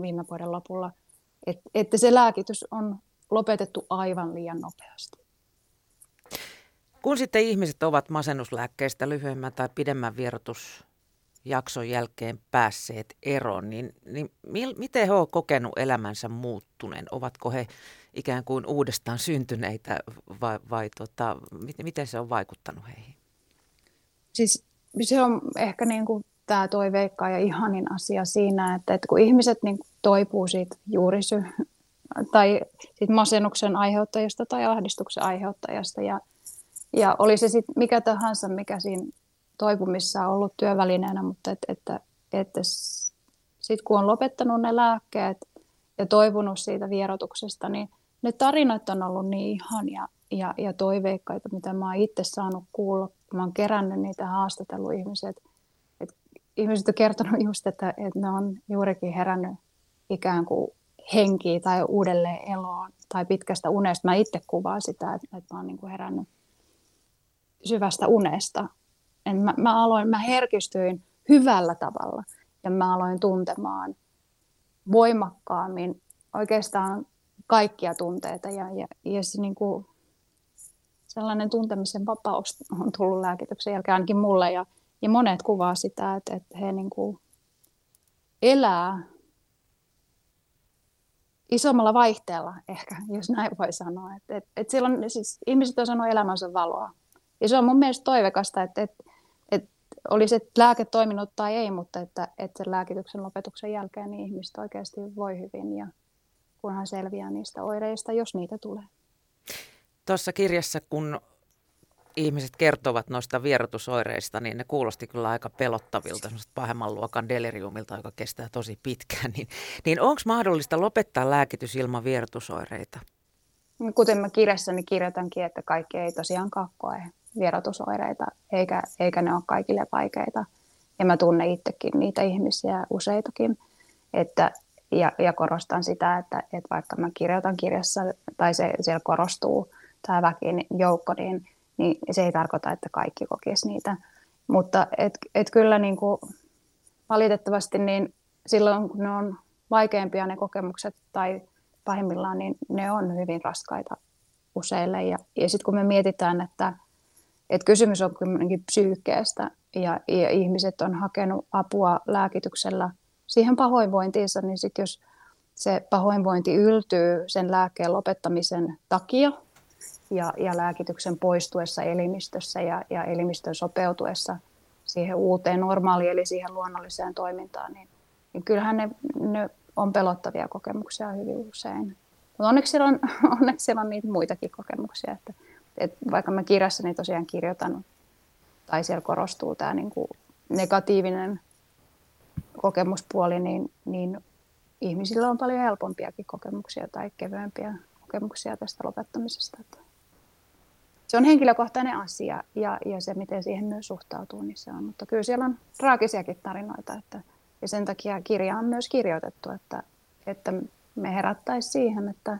viime vuoden lopulla – että, että se lääkitys on lopetettu aivan liian nopeasti. Kun sitten ihmiset ovat masennuslääkkeistä lyhyemmän tai pidemmän vierotusjakson jälkeen päässeet eroon, niin, niin mil, miten he ovat kokenut elämänsä muuttuneen? Ovatko he ikään kuin uudestaan syntyneitä vai, vai tota, miten, miten se on vaikuttanut heihin? Siis se on ehkä niin kuin tämä toiveikka ja ihanin asia siinä, että, että kun ihmiset niin toipuu siitä juurisy tai siitä masennuksen aiheuttajasta tai ahdistuksen aiheuttajasta ja, ja oli se sitten mikä tahansa, mikä siinä toipumissa on ollut työvälineenä, mutta et, että, että sitten kun on lopettanut ne lääkkeet ja toivunut siitä vierotuksesta, niin ne tarinat on ollut niin ihania ja, ja toiveikkaita, mitä mä oon itse saanut kuulla, kun mä oon kerännyt niitä haastatellut ihmiset – ihmiset on kertonut just, että, että ne on juurikin herännyt ikään kuin henkiä tai uudelleen eloon tai pitkästä unesta. Mä itse kuvaan sitä, että, että mä oon niin kuin herännyt syvästä unesta. En, mä, mä, aloin, mä herkistyin hyvällä tavalla ja mä aloin tuntemaan voimakkaammin oikeastaan kaikkia tunteita ja, ja, ja se niin kuin sellainen tuntemisen vapaus on tullut lääkityksen jälkeen ainakin mulle ja, ja monet kuvaa sitä, että, että he niin kuin elää isommalla vaihteella ehkä, jos näin voi sanoa. Että, että, että silloin siis ihmiset on sanonut elämänsä valoa. Ja se on mun mielestä toivekasta, että, että, olisi että lääke toiminut tai ei, mutta että, että sen lääkityksen lopetuksen jälkeen niin ihmiset oikeasti voi hyvin ja kunhan selviää niistä oireista, jos niitä tulee. Tuossa kirjassa, kun ihmiset kertovat noista vierotusoireista, niin ne kuulosti kyllä aika pelottavilta, semmoista pahemman luokan deliriumilta, joka kestää tosi pitkään. Niin, niin onko mahdollista lopettaa lääkitys ilman vierotusoireita? Kuten mä kirjassani kirjoitankin, että kaikki ei tosiaankaan koe vierotusoireita, eikä, eikä ne ole kaikille vaikeita. Ja mä tunnen itsekin niitä ihmisiä useitakin. Että, ja, ja korostan sitä, että, että vaikka mä kirjoitan kirjassa, tai se, siellä korostuu tämä väkin joukko, niin niin se ei tarkoita, että kaikki kokisi niitä. Mutta et, et kyllä niin kuin valitettavasti niin silloin, kun ne on vaikeampia ne kokemukset tai pahimmillaan, niin ne on hyvin raskaita useille. Ja, ja sitten kun me mietitään, että, että kysymys on kuitenkin psyykkeestä ja, ja ihmiset on hakenut apua lääkityksellä siihen pahoinvointiinsa, niin sitten jos se pahoinvointi yltyy sen lääkkeen lopettamisen takia, ja, ja lääkityksen poistuessa elimistössä ja, ja elimistön sopeutuessa siihen uuteen normaaliin eli siihen luonnolliseen toimintaan, niin, niin kyllähän ne, ne on pelottavia kokemuksia hyvin usein. Mutta onneksi on, [laughs] onneksi siellä on niitä muitakin kokemuksia, että, että vaikka mä kirjassani tosiaan kirjoitan, tai siellä korostuu tämä niin kuin negatiivinen kokemuspuoli, niin, niin ihmisillä on paljon helpompiakin kokemuksia tai kevyempiä kokemuksia tästä lopettamisesta. Että se on henkilökohtainen asia ja, ja se, miten siihen myös suhtautuu, niin se on. Mutta kyllä siellä on traagisiakin tarinoita, että, ja sen takia kirja on myös kirjoitettu, että, että me herättäisiin siihen, että,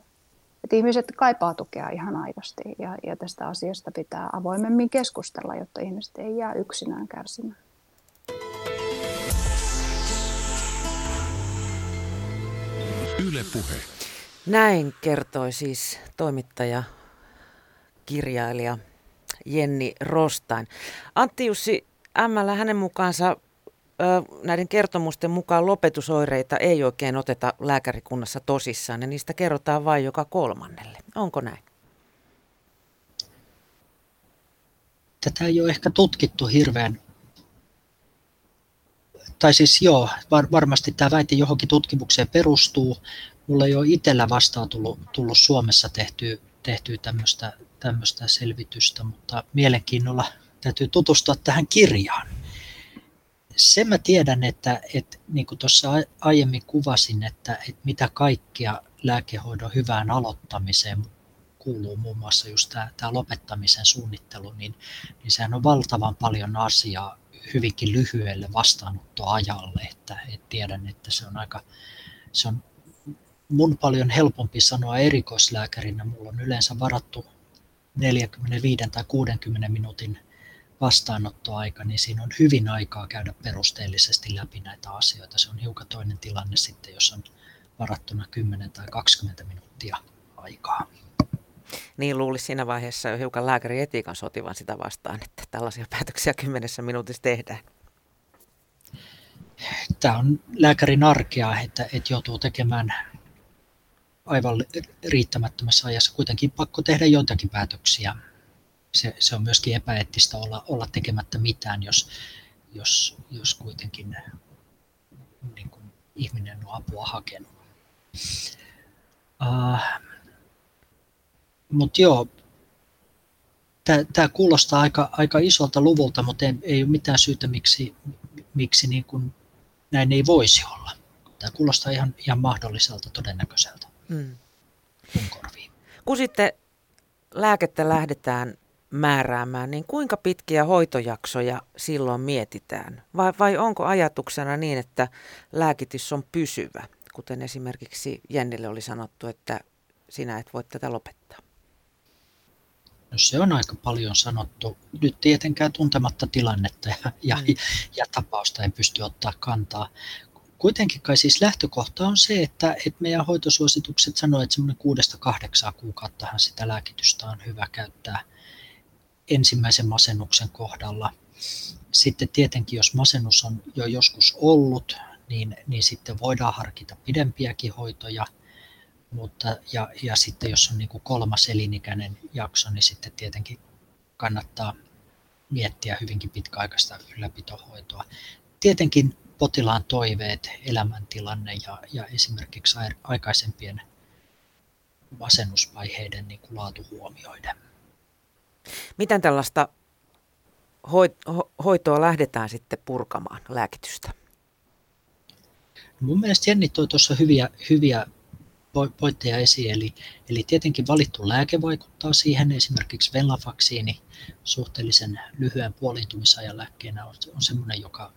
että ihmiset kaipaa tukea ihan aidosti ja, ja tästä asiasta pitää avoimemmin keskustella, jotta ihmiset ei jää yksinään kärsimään. Yle Puhe. Näin kertoi siis toimittaja, kirjailija Jenni Rostain. Antti Jussi Ämmällä hänen mukaansa näiden kertomusten mukaan lopetusoireita ei oikein oteta lääkärikunnassa tosissaan ja niistä kerrotaan vain joka kolmannelle. Onko näin? Tätä ei ole ehkä tutkittu hirveän, tai siis joo, var, varmasti tämä väite johonkin tutkimukseen perustuu. Mulla ei ole itsellä vastaan tullut, tullut Suomessa tehtyä, tehtyä tämmöistä, selvitystä, mutta mielenkiinnolla täytyy tutustua tähän kirjaan sen mä tiedän, että, että niin kuin tuossa aiemmin kuvasin, että, että mitä kaikkia lääkehoidon hyvään aloittamiseen kuuluu muun muassa just tämä, tämä lopettamisen suunnittelu, niin, niin sehän on valtavan paljon asiaa hyvinkin lyhyelle vastaanottoajalle, että, että tiedän, että se on aika, se on mun paljon helpompi sanoa erikoislääkärinä, mulla on yleensä varattu 45 tai 60 minuutin vastaanottoaika, niin siinä on hyvin aikaa käydä perusteellisesti läpi näitä asioita. Se on hiukan toinen tilanne sitten, jos on varattuna 10 tai 20 minuuttia aikaa. Niin luulisi siinä vaiheessa jo hiukan etiikan sotivan sitä vastaan, että tällaisia päätöksiä kymmenessä minuutissa tehdään. Tämä on lääkärin arkea, että, että joutuu tekemään aivan riittämättömässä ajassa kuitenkin pakko tehdä joitakin päätöksiä se, se on myöskin epäeettistä olla, olla tekemättä mitään, jos, jos, jos kuitenkin niin kuin ihminen on apua hakenut. Uh, äh, mutta joo, tämä kuulostaa aika, aika isolta luvulta, mutta ei, ei ole mitään syytä, miksi, miksi niin kuin näin ei voisi olla. Tämä kuulostaa ihan, ihan mahdolliselta, todennäköiseltä. Mm. Kun sitten lääkettä lähdetään määräämään, niin kuinka pitkiä hoitojaksoja silloin mietitään? Vai, vai onko ajatuksena niin, että lääkitys on pysyvä, kuten esimerkiksi Jennille oli sanottu, että sinä et voi tätä lopettaa? No se on aika paljon sanottu. Nyt tietenkään tuntematta tilannetta ja, ja, mm. ja tapausta ei pysty ottaa kantaa. Kuitenkin kai siis lähtökohta on se, että, että meidän hoitosuositukset sanoo, että semmoinen kuudesta kahdeksaa kuukauttahan sitä lääkitystä on hyvä käyttää – ensimmäisen masennuksen kohdalla. Sitten tietenkin, jos masennus on jo joskus ollut, niin, niin sitten voidaan harkita pidempiäkin hoitoja. Mutta, ja, ja sitten jos on niin kuin kolmas elinikäinen jakso, niin sitten tietenkin kannattaa miettiä hyvinkin pitkäaikaista ylläpitohoitoa. Tietenkin potilaan toiveet, elämäntilanne ja, ja esimerkiksi aikaisempien masennusvaiheiden niin kuin laatu huomioiden. Miten tällaista hoitoa lähdetään sitten purkamaan, lääkitystä? Mun mielestä Jenni toi tuossa hyviä, hyviä pointteja esiin, eli, eli tietenkin valittu lääke vaikuttaa siihen, esimerkiksi venlafaksiini suhteellisen lyhyen puoliintumisajan lääkkeenä on, on sellainen, joka,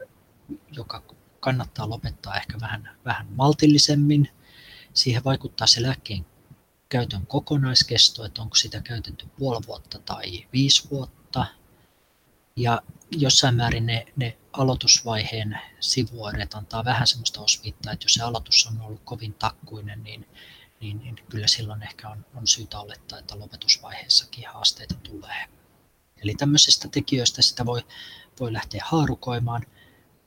joka kannattaa lopettaa ehkä vähän, vähän maltillisemmin. Siihen vaikuttaa se lääkkeen käytön kokonaiskesto, että onko sitä käytetty puoli vuotta tai viisi vuotta. Ja jossain määrin ne, ne aloitusvaiheen sivuoireet antaa vähän sellaista osviittaa, että jos se aloitus on ollut kovin takkuinen, niin, niin, niin kyllä silloin ehkä on, on syytä olettaa, että lopetusvaiheessakin haasteita tulee. Eli tämmöisistä tekijöistä sitä voi, voi lähteä haarukoimaan.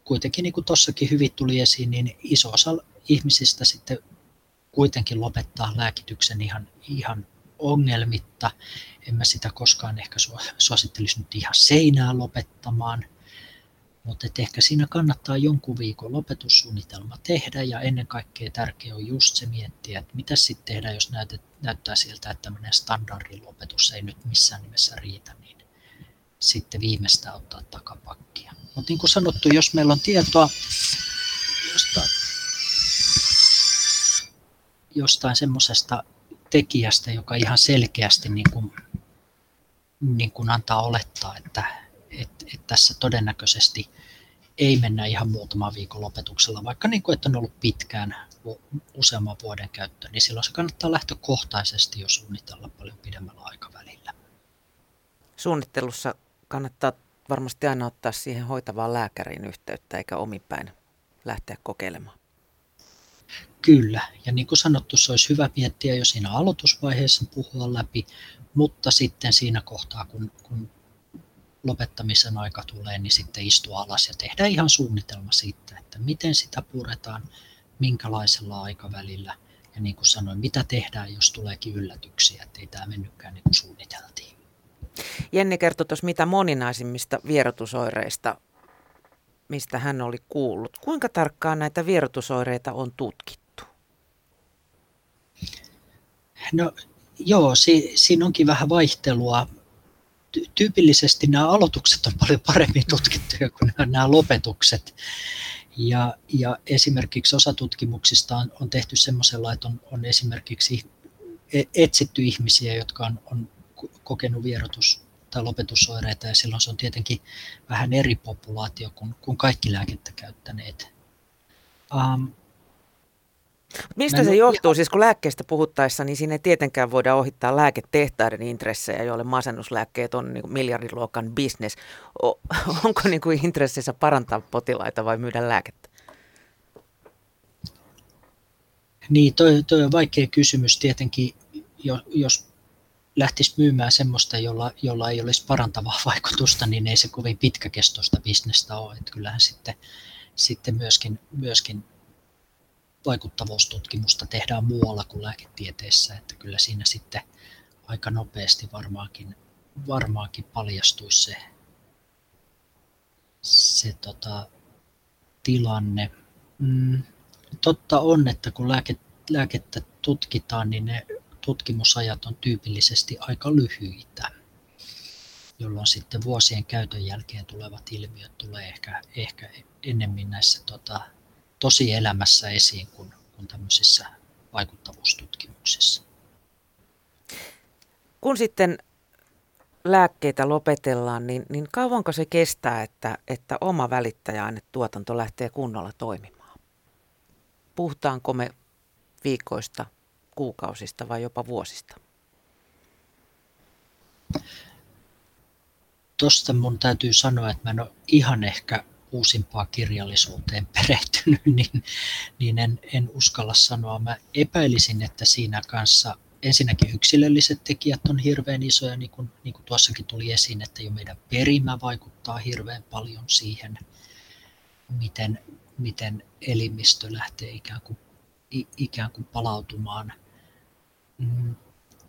Kuitenkin niin kuin tuossakin hyvin tuli esiin, niin iso osa ihmisistä sitten kuitenkin lopettaa lääkityksen ihan, ihan ongelmitta. En mä sitä koskaan ehkä suosittelisi nyt ihan seinään lopettamaan, mutta ehkä siinä kannattaa jonkun viikon lopetussuunnitelma tehdä ja ennen kaikkea tärkeää on just se miettiä, että mitä sitten tehdään, jos näytet, näyttää siltä, että tämmöinen standardilopetus ei nyt missään nimessä riitä, niin sitten viimeistään ottaa takapakkia. Mutta niin kuin sanottu, jos meillä on tietoa jostain jostain semmoisesta tekijästä, joka ihan selkeästi niin kuin, niin kuin antaa olettaa, että, että, että tässä todennäköisesti ei mennä ihan muutama viikon lopetuksella, vaikka niin kuin, että on ollut pitkään useamman vuoden käyttöön, niin silloin se kannattaa lähtökohtaisesti jo suunnitella paljon pidemmällä aikavälillä. Suunnittelussa kannattaa varmasti aina ottaa siihen hoitavaan lääkäriin yhteyttä eikä omipäin lähteä kokeilemaan. Kyllä, ja niin kuin sanottu, se olisi hyvä miettiä jo siinä aloitusvaiheessa puhua läpi, mutta sitten siinä kohtaa, kun, kun lopettamisen aika tulee, niin sitten istua alas ja tehdä ihan suunnitelma siitä, että miten sitä puretaan, minkälaisella aikavälillä ja niin kuin sanoin, mitä tehdään, jos tuleekin yllätyksiä, ettei tämä mennytkään niin kuin suunniteltiin. Jenni kertoi tuossa mitä moninaisimmista vierotusoireista, mistä hän oli kuullut. Kuinka tarkkaan näitä vierotusoireita on tutkittu? No joo, si- siinä onkin vähän vaihtelua tyypillisesti nämä aloitukset on paljon paremmin tutkittuja kuin nämä lopetukset. Ja, ja esimerkiksi osa tutkimuksista on, on tehty semmoisella, että on, on esimerkiksi e, etsitty ihmisiä, jotka on, on kokenut vierotus- tai lopetusoireita, ja silloin se on tietenkin vähän eri populaatio kuin, kuin kaikki lääkettä käyttäneet. Um, Mistä se johtuu? Siis kun lääkkeestä puhuttaessa, niin siinä ei tietenkään voida ohittaa lääketehtaiden intressejä, joille masennuslääkkeet on niin miljardiluokan bisnes. [laughs] Onko niin kuin intressissä parantaa potilaita vai myydä lääkettä? Niin, toi, toi on vaikea kysymys tietenkin, jos lähtisi myymään semmoista, jolla, jolla ei olisi parantavaa [laughs] vaikutusta, niin ei se kovin pitkäkestoista bisnestä ole. Että kyllähän sitten, sitten myöskin, myöskin vaikuttavuustutkimusta tehdään muualla kuin lääketieteessä, että kyllä siinä sitten aika nopeasti varmaankin, varmaankin paljastuisi se, se tota, tilanne. Mm, totta on, että kun lääke, lääkettä tutkitaan, niin ne tutkimusajat on tyypillisesti aika lyhyitä, jolloin sitten vuosien käytön jälkeen tulevat ilmiöt tulee ehkä, ehkä ennemmin näissä tota, tosielämässä esiin kuin, kuin tämmöisissä vaikuttavuustutkimuksissa. Kun sitten lääkkeitä lopetellaan, niin, niin kauanko se kestää, että, että oma tuotanto lähtee kunnolla toimimaan? Puhutaanko me viikoista, kuukausista vai jopa vuosista? Tuosta mun täytyy sanoa, että mä en ole ihan ehkä uusimpaan kirjallisuuteen [laughs] perehtynyt, niin, niin en, en uskalla sanoa. Mä epäilisin, että siinä kanssa ensinnäkin yksilölliset tekijät on hirveän isoja, niin kuin, niin kuin tuossakin tuli esiin, että jo meidän perimä vaikuttaa hirveän paljon siihen, miten, miten elimistö lähtee ikään kuin, ikään kuin palautumaan. Mm,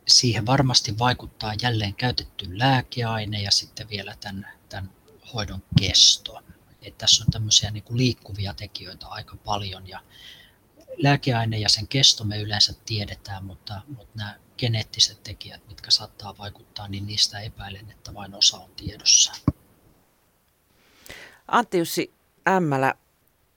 siihen varmasti vaikuttaa jälleen käytetty lääkeaine ja sitten vielä tämän, tämän hoidon kesto. Että tässä on tämmöisiä niin kuin liikkuvia tekijöitä aika paljon ja lääkeaine ja sen kesto me yleensä tiedetään, mutta, mutta nämä geneettiset tekijät, mitkä saattaa vaikuttaa, niin niistä epäilen, että vain osa on tiedossa. Antti Jussi Ämmälä,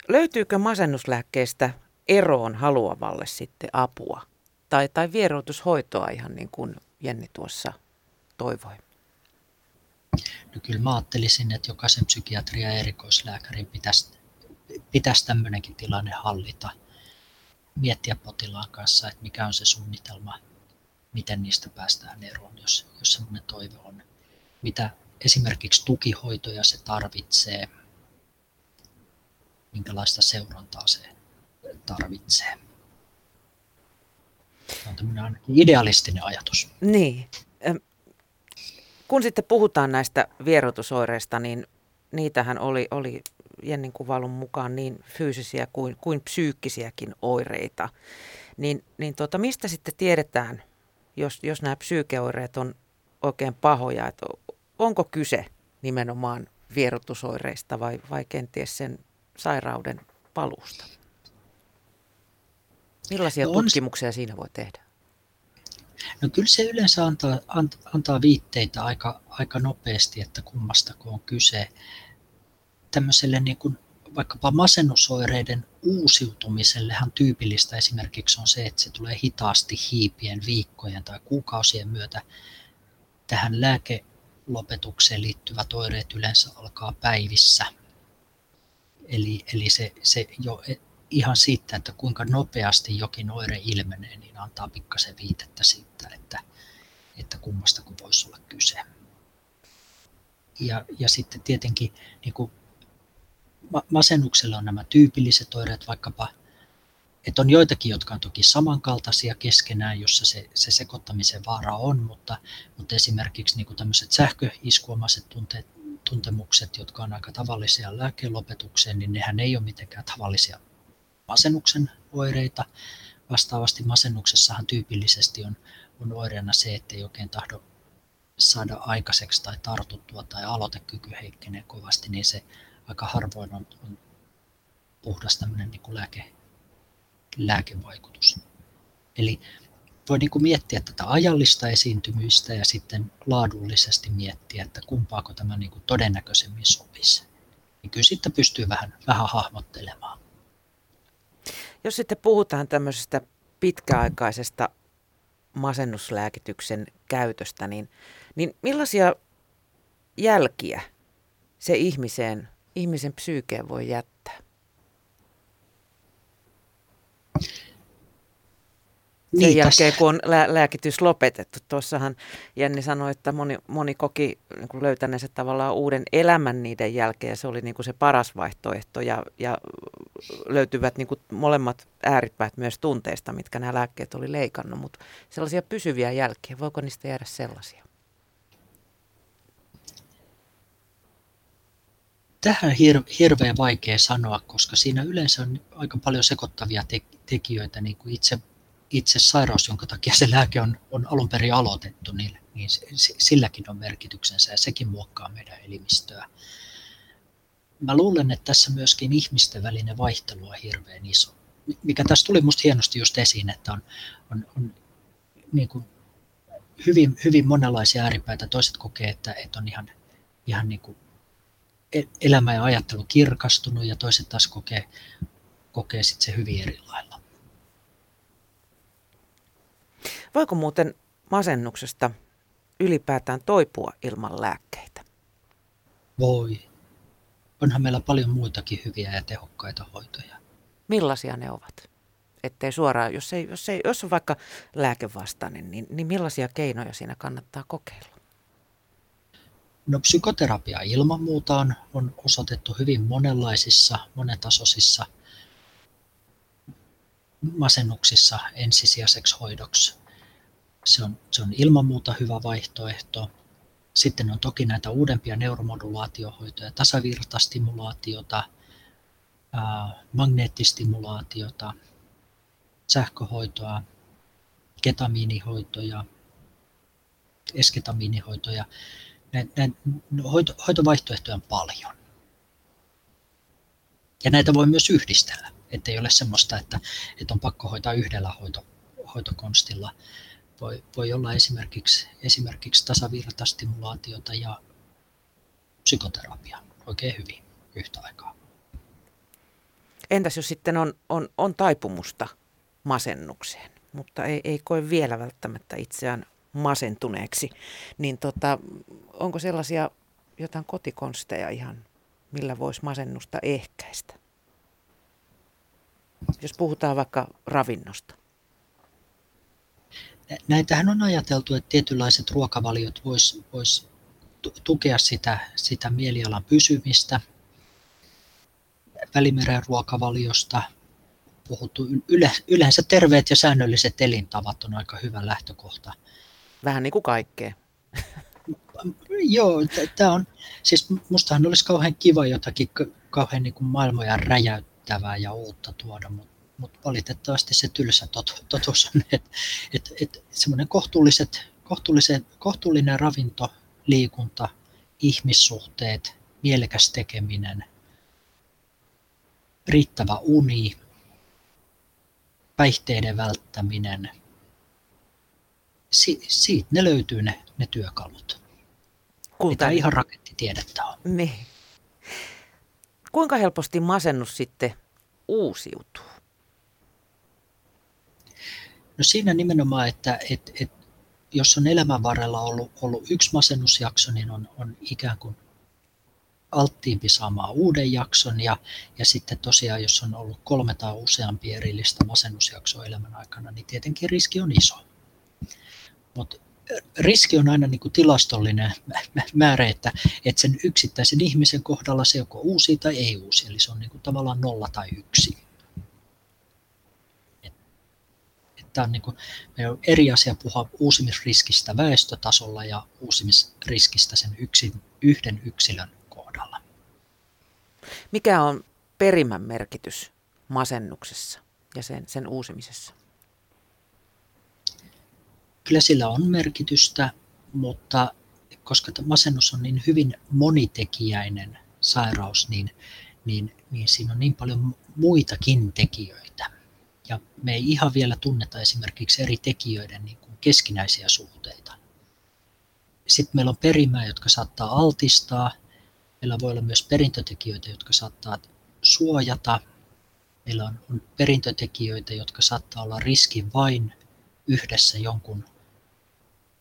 löytyykö masennuslääkkeestä eroon haluavalle sitten apua? Tai, tai vieroitushoitoa ihan niin kuin Jenni tuossa toivoi? No kyllä mä ajattelisin, että jokaisen psykiatria ja erikoislääkärin pitäisi, pitäisi tämmöinenkin tilanne hallita. Miettiä potilaan kanssa, että mikä on se suunnitelma, miten niistä päästään eroon, jos, jos semmoinen toive on. Mitä esimerkiksi tukihoitoja se tarvitsee, minkälaista seurantaa se tarvitsee. Se on tämmöinen ainakin idealistinen ajatus. Niin kun sitten puhutaan näistä vierotusoireista, niin niitähän oli, oli Jennin kuvailun mukaan niin fyysisiä kuin, kuin psyykkisiäkin oireita. Niin, niin tuota, mistä sitten tiedetään, jos, jos nämä psyykeoireet on oikein pahoja, että onko kyse nimenomaan vierotusoireista vai, vai kenties sen sairauden paluusta? Millaisia no on... tutkimuksia siinä voi tehdä? No kyllä se yleensä antaa, antaa viitteitä aika, aika nopeasti, että kummasta on kyse. Tämmöiselle niin kuin vaikkapa masennusoireiden uusiutumisellehan tyypillistä esimerkiksi on se, että se tulee hitaasti hiipien viikkojen tai kuukausien myötä. Tähän lääkelopetukseen liittyvät oireet yleensä alkaa päivissä. Eli, eli se, se jo ihan siitä, että kuinka nopeasti jokin oire ilmenee, niin antaa pikkasen viitettä siitä, että, että kummasta kun voisi olla kyse. Ja, ja sitten tietenkin niin kuin masennuksella on nämä tyypilliset oireet, vaikkapa että on joitakin, jotka on toki samankaltaisia keskenään, jossa se, se sekoittamisen vaara on, mutta, mutta esimerkiksi niin kuin tämmöiset sähköiskuomaiset tunteet, tuntemukset, jotka on aika tavallisia lääkelopetukseen, niin nehän ei ole mitenkään tavallisia masennuksen oireita. Vastaavasti masennuksessahan tyypillisesti on, on oireena se, että ei oikein tahdo saada aikaiseksi tai tartuttua tai aloitekyky heikkenee kovasti, niin se aika harvoin on, on puhdas tämmöinen niin kuin lääke, lääkevaikutus. Eli voi niin kuin miettiä tätä ajallista esiintymistä ja sitten laadullisesti miettiä, että kumpaako tämä niin kuin todennäköisemmin sopisi. Niin kyllä sitten pystyy vähän, vähän hahmottelemaan. Jos sitten puhutaan tämmöisestä pitkäaikaisesta masennuslääkityksen käytöstä, niin, niin millaisia jälkiä se ihmiseen, ihmisen psyykeen voi jättää? Sen niin, jälkeen, kun on lää- lääkitys lopetettu. Tuossahan Jenni sanoi, että moni, moni koki niin löytäneensä tavallaan uuden elämän niiden jälkeen. Ja se oli niin kuin se paras vaihtoehto. Ja, ja löytyvät niin kuin molemmat ääripäät myös tunteista, mitkä nämä lääkkeet oli leikannut, mutta sellaisia pysyviä jälkiä, voiko niistä jäädä sellaisia? Tähän hir- hirveän vaikea sanoa, koska siinä yleensä on aika paljon sekoittavia te- tekijöitä, niin kuin itse itse sairaus, jonka takia se lääke on, on alun perin aloitettu, niin, niin silläkin on merkityksensä ja sekin muokkaa meidän elimistöä. Mä luulen, että tässä myöskin ihmisten välinen vaihtelu on hirveän iso. Mikä tässä tuli musta hienosti just esiin, että on, on, on niin kuin hyvin, hyvin monenlaisia ääripäitä. Toiset kokee, että, että on ihan, ihan niin kuin e-, elämä ja ajattelu kirkastunut ja toiset taas kokee, kokee sit se hyvin eri lailla. Voiko muuten masennuksesta ylipäätään toipua ilman lääkkeitä? Voi. Onhan meillä paljon muitakin hyviä ja tehokkaita hoitoja. Millaisia ne ovat? Ettei suoraan, jos, ei, jos, ei, jos on vaikka lääkevastainen, niin, niin millaisia keinoja siinä kannattaa kokeilla? No psykoterapia ilman muuta on, on osoitettu hyvin monenlaisissa, monetasoisissa masennuksissa ensisijaiseksi hoidoksi. Se on, se on ilman muuta hyvä vaihtoehto. Sitten on toki näitä uudempia neuromodulaatiohoitoja, tasavirtastimulaatiota, magneettistimulaatiota, sähköhoitoa, ketamiinihoitoja, esketamiinihoitoja. Näitä hoito, hoitovaihtoehtoja on paljon. Ja näitä voi myös yhdistellä, ettei ole semmoista, että, että on pakko hoitaa yhdellä hoito, hoitokonstilla, voi, voi olla esimerkiksi, esimerkiksi tasavirtastimulaatiota ja psykoterapia oikein hyvin yhtä aikaa. Entäs jos sitten on, on, on taipumusta masennukseen, mutta ei, ei koe vielä välttämättä itseään masentuneeksi, niin tota, onko sellaisia jotain kotikonsteja ihan, millä voisi masennusta ehkäistä? Jos puhutaan vaikka ravinnosta näitähän on ajateltu, että tietynlaiset ruokavaliot vois, vois tukea sitä, sitä mielialan pysymistä. Välimeren ruokavaliosta puhuttu. Yle, yleensä terveet ja säännölliset elintavat on aika hyvä lähtökohta. Vähän niin kuin kaikkea. Joo, tämä on, siis mustahan olisi kauhean kiva jotakin kauhean niin kuin maailmoja räjäyttävää ja uutta tuoda, mutta mutta valitettavasti se tylsä tot, totuus on, [laughs] että et, et semmoinen kohtuulliset, kohtuullisen, kohtuullinen ravinto, liikunta, ihmissuhteet, mielekäs tekeminen, riittävä uni, päihteiden välttäminen, si, siitä ne löytyy ne, ne työkalut. Kulta. Mitä ihan rakettitiedettä on. Niin. Kuinka helposti masennus sitten uusiutuu? No siinä nimenomaan, että et, et, jos on elämän varrella ollut, ollut yksi masennusjakso, niin on, on ikään kuin alttiimpi saamaan uuden jakson ja, ja sitten tosiaan, jos on ollut kolme tai useampi erillistä masennusjaksoa elämän aikana, niin tietenkin riski on iso. Mutta riski on aina niin kuin tilastollinen määrä, että, että sen yksittäisen ihmisen kohdalla se joko uusi tai ei uusi, eli se on niin kuin tavallaan nolla tai yksi. Tämä on, niin kuin, on eri asia puhua uusimisriskistä väestötasolla ja uusimisriskistä sen yksin, yhden yksilön kohdalla. Mikä on perimän merkitys masennuksessa ja sen, sen uusimisessa? Kyllä sillä on merkitystä, mutta koska masennus on niin hyvin monitekijäinen sairaus, niin, niin, niin siinä on niin paljon muitakin tekijöitä. Ja me ei ihan vielä tunneta esimerkiksi eri tekijöiden niin kuin keskinäisiä suhteita. Sitten meillä on perimää, jotka saattaa altistaa. Meillä voi olla myös perintötekijöitä, jotka saattaa suojata. Meillä on, on perintötekijöitä, jotka saattaa olla riski vain yhdessä jonkun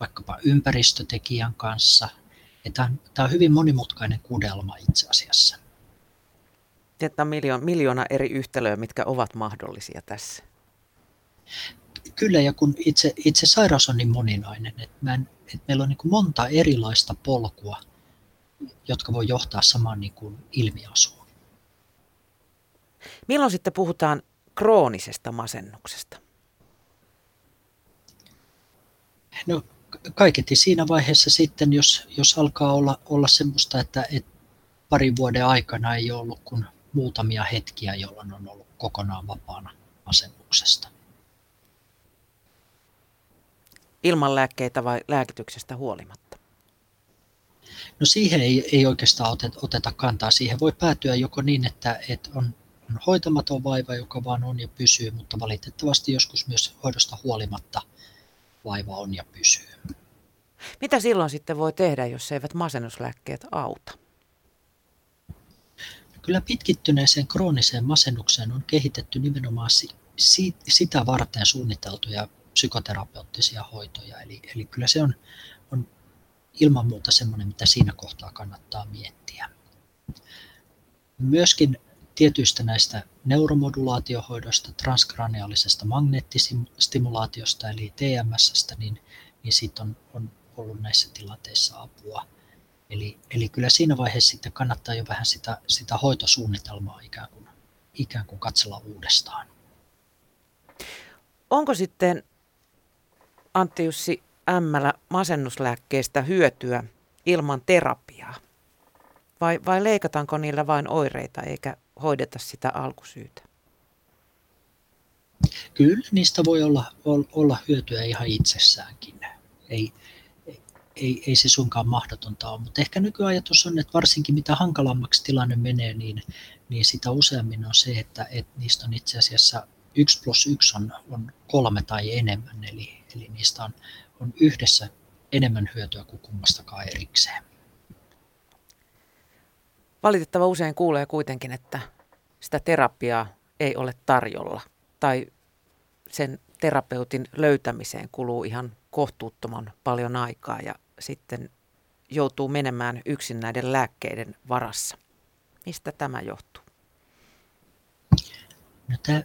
vaikkapa ympäristötekijän kanssa. Tämä on, tämä on hyvin monimutkainen kudelma itse asiassa. Että on miljoona, miljoona eri yhtälöä, mitkä ovat mahdollisia tässä. Kyllä, ja kun itse, itse sairaus on niin moninainen, että, mä en, että meillä on niin monta erilaista polkua, jotka voi johtaa samaan niin kuin ilmiasuun. Milloin sitten puhutaan kroonisesta masennuksesta? No kaiketi siinä vaiheessa sitten, jos, jos alkaa olla, olla semmoista, että, että parin vuoden aikana ei ollut kuin muutamia hetkiä, jolloin on ollut kokonaan vapaana masennuksesta. Ilman lääkkeitä vai lääkityksestä huolimatta? No siihen ei, ei oikeastaan oteta kantaa. Siihen voi päätyä joko niin, että, että on, on hoitamaton vaiva, joka vaan on ja pysyy, mutta valitettavasti joskus myös hoidosta huolimatta vaiva on ja pysyy. Mitä silloin sitten voi tehdä, jos eivät masennuslääkkeet auta? Kyllä pitkittyneeseen krooniseen masennukseen on kehitetty nimenomaan sitä varten suunniteltuja psykoterapeuttisia hoitoja. Eli, eli kyllä se on, on ilman muuta semmoinen, mitä siinä kohtaa kannattaa miettiä. Myöskin tietyistä näistä neuromodulaatiohoidoista, transkraniaalisesta magneettistimulaatiosta eli TMSstä, niin, niin siitä on, on ollut näissä tilanteissa apua. Eli, eli kyllä siinä vaiheessa sitten kannattaa jo vähän sitä, sitä hoitosuunnitelmaa ikään kuin, ikään kuin katsella uudestaan. Onko sitten Antti Jussi Ämmälä masennuslääkkeestä hyötyä ilman terapiaa? Vai, vai leikataanko niillä vain oireita eikä hoideta sitä alkusyytä? Kyllä niistä voi olla, olla hyötyä ihan itsessäänkin. Ei, ei, ei se suinkaan mahdotonta ole, mutta ehkä nykyajatus on, että varsinkin mitä hankalammaksi tilanne menee, niin, niin sitä useammin on se, että, että niistä on itse asiassa 1 plus 1 on, on kolme tai enemmän, eli, eli niistä on, on yhdessä enemmän hyötyä kuin kummastakaan erikseen. Valitettava usein kuulee kuitenkin, että sitä terapiaa ei ole tarjolla. Tai sen terapeutin löytämiseen kuluu ihan kohtuuttoman paljon aikaa ja sitten joutuu menemään yksin näiden lääkkeiden varassa. Mistä tämä johtuu? No tämä,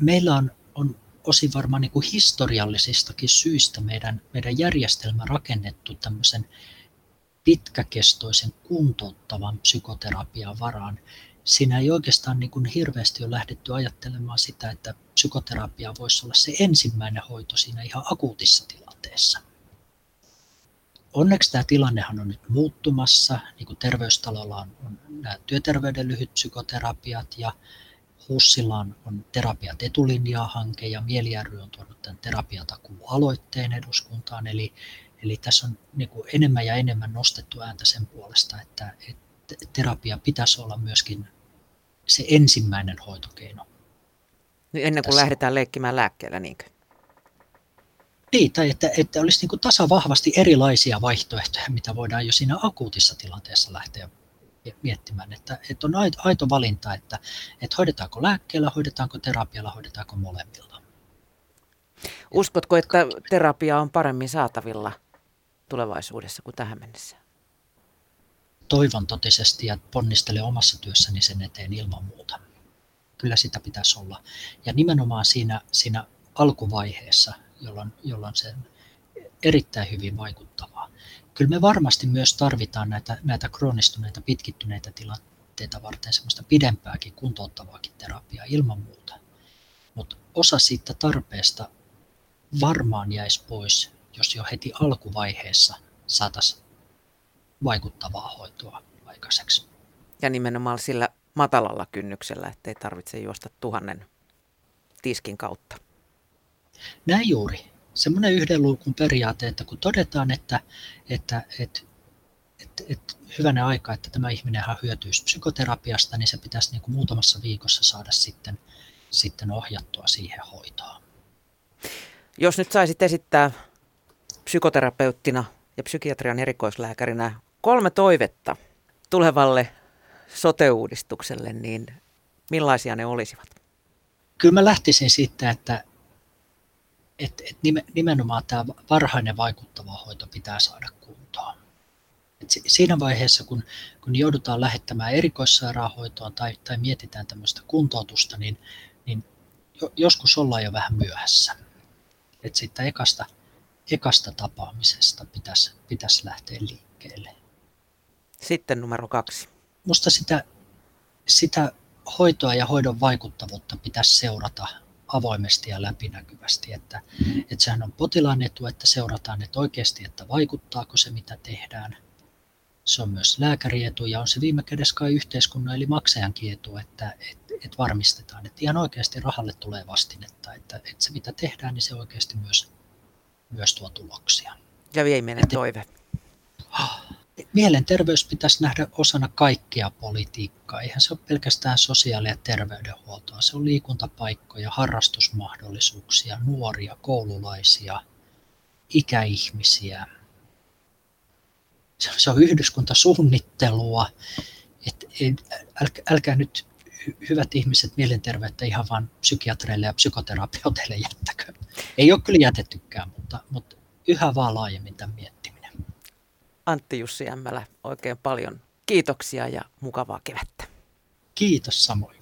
meillä on, on osin varmaan niin kuin historiallisistakin syistä meidän, meidän järjestelmä rakennettu tämmöisen pitkäkestoisen kuntouttavan psykoterapian varaan. Siinä ei oikeastaan niin kuin hirveästi ole lähdetty ajattelemaan sitä, että psykoterapia voisi olla se ensimmäinen hoito siinä ihan akuutissa tilanteessa. Onneksi tämä tilannehan on nyt muuttumassa, niin kuin terveystalolla on, on nämä työterveyden lyhytpsykoterapiat ja HUSilla on, on terapiat etulinjaa-hanke ja Mieli ry on tuonut tämän terapiatakuu-aloitteen eduskuntaan. Eli, eli tässä on niin kuin enemmän ja enemmän nostettu ääntä sen puolesta, että, että terapia pitäisi olla myöskin se ensimmäinen hoitokeino. Niin ennen kuin tässä. lähdetään leikkimään lääkkeellä, niinkö? Niin, tai että, että olisi niin kuin tasavahvasti erilaisia vaihtoehtoja, mitä voidaan jo siinä akuutissa tilanteessa lähteä miettimään. Että, että on aito valinta, että, että hoidetaanko lääkkeellä, hoidetaanko terapialla, hoidetaanko molemmilla. Uskotko, että terapia on paremmin saatavilla tulevaisuudessa kuin tähän mennessä? toivon totisesti ja ponnistelen omassa työssäni sen eteen ilman muuta. Kyllä sitä pitäisi olla. Ja nimenomaan siinä, siinä alkuvaiheessa, jolloin, jolloin se erittäin hyvin vaikuttavaa. Kyllä me varmasti myös tarvitaan näitä, näitä kroonistuneita, pitkittyneitä tilanteita varten semmoista pidempääkin kuntouttavaakin terapiaa ilman muuta. Mutta osa siitä tarpeesta varmaan jäisi pois, jos jo heti alkuvaiheessa saataisiin vaikuttavaa hoitoa aikaiseksi. Ja nimenomaan sillä matalalla kynnyksellä, ettei tarvitse juosta tuhannen tiskin kautta. Näin juuri. Semmoinen yhden luukun periaate, että kun todetaan, että, että, että, että, että hyvänä aika, että tämä ihminen hyötyisi psykoterapiasta, niin se pitäisi niin kuin muutamassa viikossa saada sitten, sitten ohjattua siihen hoitoon. Jos nyt saisit esittää psykoterapeuttina ja psykiatrian erikoislääkärinä kolme toivetta tulevalle sote-uudistukselle, niin millaisia ne olisivat? Kyllä mä lähtisin siitä, että, että, että nimenomaan tämä varhainen vaikuttava hoito pitää saada kuntoon. Et siinä vaiheessa, kun, kun joudutaan lähettämään erikoissairaanhoitoon tai, tai mietitään tämmöistä kuntoutusta, niin, niin joskus ollaan jo vähän myöhässä. Et siitä ekasta, ekasta tapaamisesta pitäisi, pitäisi lähteä liikkeelle. Sitten numero kaksi. Musta sitä, sitä hoitoa ja hoidon vaikuttavuutta pitäisi seurata avoimesti ja läpinäkyvästi. Että, että sehän on potilaan etu, että seurataan että oikeasti, että vaikuttaako se mitä tehdään. Se on myös lääkärietu ja on se viime kädessä kai yhteiskunnan eli maksajan etu, että, että, että varmistetaan, että ihan oikeasti rahalle tulee vastinetta, että, että se mitä tehdään, niin se oikeasti myös, myös tuo tuloksia. Ja viimeinen toive. Ah, mielenterveys pitäisi nähdä osana kaikkea politiikkaa. Eihän se ole pelkästään sosiaali- ja terveydenhuoltoa. Se on liikuntapaikkoja, harrastusmahdollisuuksia, nuoria, koululaisia, ikäihmisiä. Se on yhdyskuntasuunnittelua. Et, älkää, älkää nyt hyvät ihmiset mielenterveyttä ihan vain psykiatreille ja psykoterapeuteille jättäkö. Ei ole kyllä jätettykään, mutta, mutta yhä vaan laajemmin tämän miettimään. Antti Jussi Ämmälä oikein paljon kiitoksia ja mukavaa kevättä. Kiitos samoin.